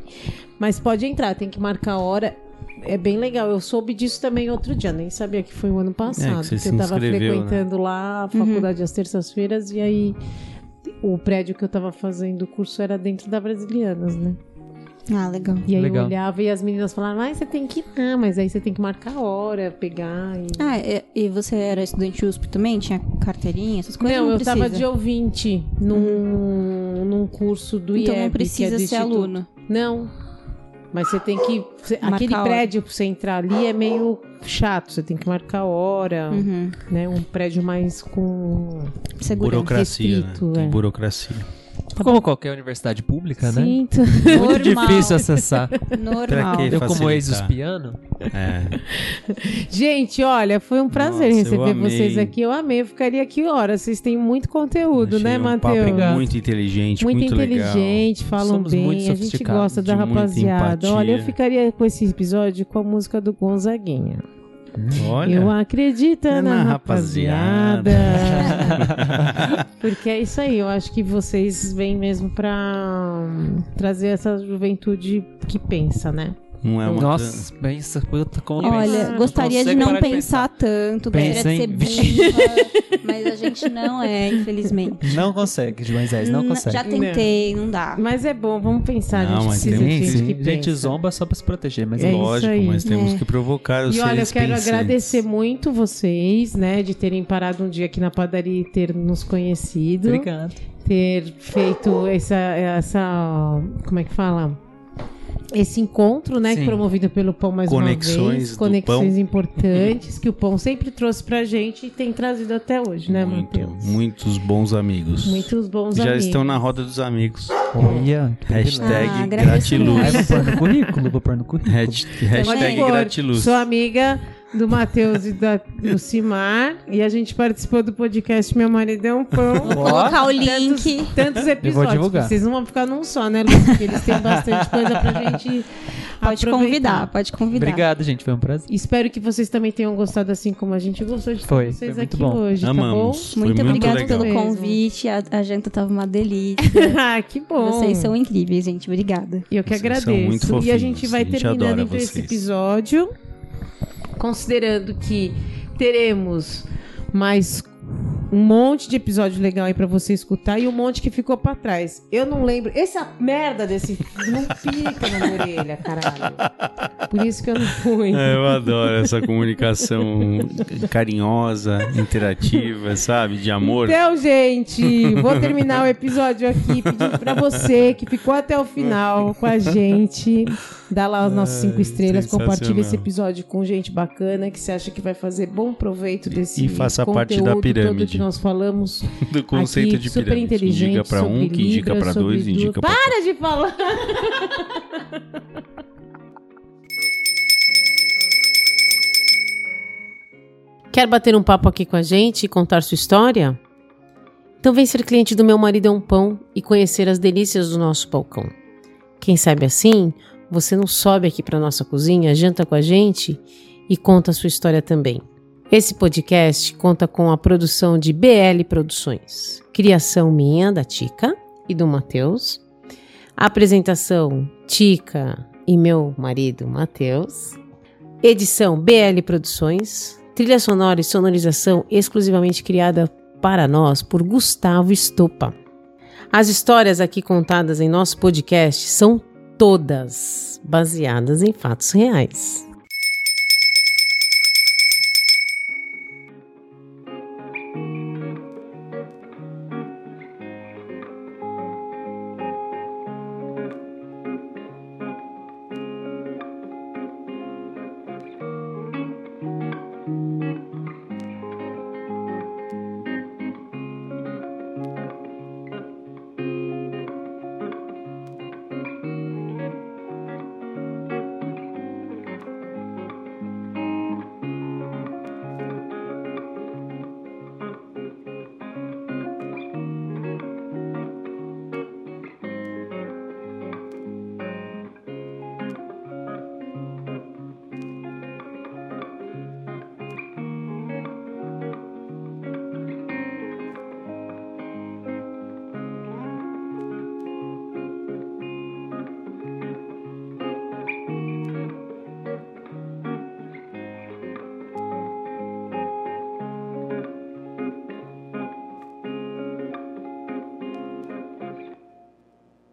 Mas pode entrar, tem que marcar a hora. É bem legal. Eu soube disso também outro dia, nem sabia que foi o ano passado. É, que você se eu tava inscreveu, né? frequentando lá a faculdade às terças-feiras e aí o prédio que eu tava fazendo o curso era dentro da Brasilianas, né? Ah, legal. E aí Legal. eu olhava e as meninas falavam, ah, você tem que ir, ah, mas aí você tem que marcar a hora, pegar e. Ah, e, e você era estudante USP também? Tinha carteirinha, essas coisas? não, Não, eu precisa. tava de ouvinte num, num curso do Então IEB, não que é precisa do ser Instituto. aluno. Não. Mas você tem que. você- aquele prédio pra você entrar ali é meio chato. Você tem que marcar a hora. Uhum. Né? Um prédio mais com. Segurança. Burocracia, restrito, né? Tem é. burocracia. Como qualquer universidade pública, né? Sim, então- Muito Normal. difícil acessar. Normal. Eu, como ex-uspiano, É. Gente, olha, foi um prazer Nossa, receber vocês aqui. Eu amei. Eu ficaria aqui horas. Vocês têm muito conteúdo, Achei né, um Matheus? muito inteligente, muito, muito, legal. inteligente, falam Somos bem, muito a gente gosta da rapaziada. empatia. Olha, eu ficaria com esse episódio com a música do Gonzaguinha. Olha. Eu acredito É na, na rapaziada. rapaziada. Porque é isso aí, eu acho que vocês vêm mesmo pra hum, trazer essa juventude que pensa, né? Não é uma nossa, pensa, puta, como Olha, pensa. gostaria de não de pensar tanto, gostaria de ser Pensa, burra, mas a gente não é, infelizmente. Não consegue, de Moisés, não N- consegue. Já tentei, não dá. Mas é bom, vamos pensar, Não, a gente mas precisa tem- de gente sim, que a gente pensa. zomba só pra se proteger, mas É é Lógico, mas temos É. que provocar os E olha, eu quero pensantes. agradecer muito vocês, né, de terem parado um dia aqui na padaria e ter nos conhecido. Obrigado. ter feito essa, essa. Como é que fala? Esse encontro, né? Sim. Promovido pelo Pão mais uma Conexões vez. do Conexões Pão. importantes que o Pão sempre trouxe pra gente e tem trazido até hoje, né, Muito, Matheus? muitos bons amigos. Muitos bons Já amigos. estão na roda dos amigos. Olha, Hashtag Ah, gratiluz. Vou pôr no currículo, vou pôr no currículo. Hasht- Hashtag pôr. gratiluz. Sou amiga do Matheus e da, do Simar e a gente participou do podcast Meu Maridão Pão. Vou colocar o Tantos, link. tantos episódios. divulgar. Vocês não vão ficar num só, né, Lu? Porque eles têm bastante coisa pra gente Pode aproveitar. convidar, pode convidar. Obrigado, gente, foi um prazer. Espero que vocês também tenham gostado assim como a gente gostou de Foi, vocês foi aqui bom. hoje, Amamos. Foi Muito, muito obrigada pelo Mesmo. convite. A, a janta tava uma delícia. tá bom? que bom. Vocês são incríveis, gente. Obrigada. Eu que Vocês são agradeço. muito e a gente vai a gente terminando adora então esse vocês. episódio, considerando que teremos mais um monte de episódio legal aí pra você escutar e um monte que ficou pra trás. Eu não lembro. Essa merda desse não fica na minha orelha, caralho. Por isso que eu não fui. É, eu adoro essa comunicação carinhosa, interativa, sabe? De amor. Então, gente, vou terminar o episódio aqui pedindo pra você que ficou até o final com a gente. Dá lá as nossas cinco estrelas, compartilha esse episódio com gente bacana que você acha que vai fazer bom proveito desse E faça parte da pirâmide. Nós falamos. Do conceito aqui, de super inteligente indica pra um, que indica sobre dois, indica pra Para de falar! Quer bater um papo aqui com a gente e contar sua história? Então vem ser cliente do Meu Marido é um Pão e conhecer as delícias do nosso balcão. Quem sabe assim, você não sobe aqui para nossa cozinha, janta com a gente e conta a sua história também. Esse podcast conta com a produção de BL Produções, criação minha, da Tica e do Matheus, apresentação Tica e meu marido Matheus, edição BL Produções, trilha sonora e sonorização exclusivamente criada para nós por Gustavo Estopa. As histórias aqui contadas em nosso podcast são todas baseadas em fatos reais.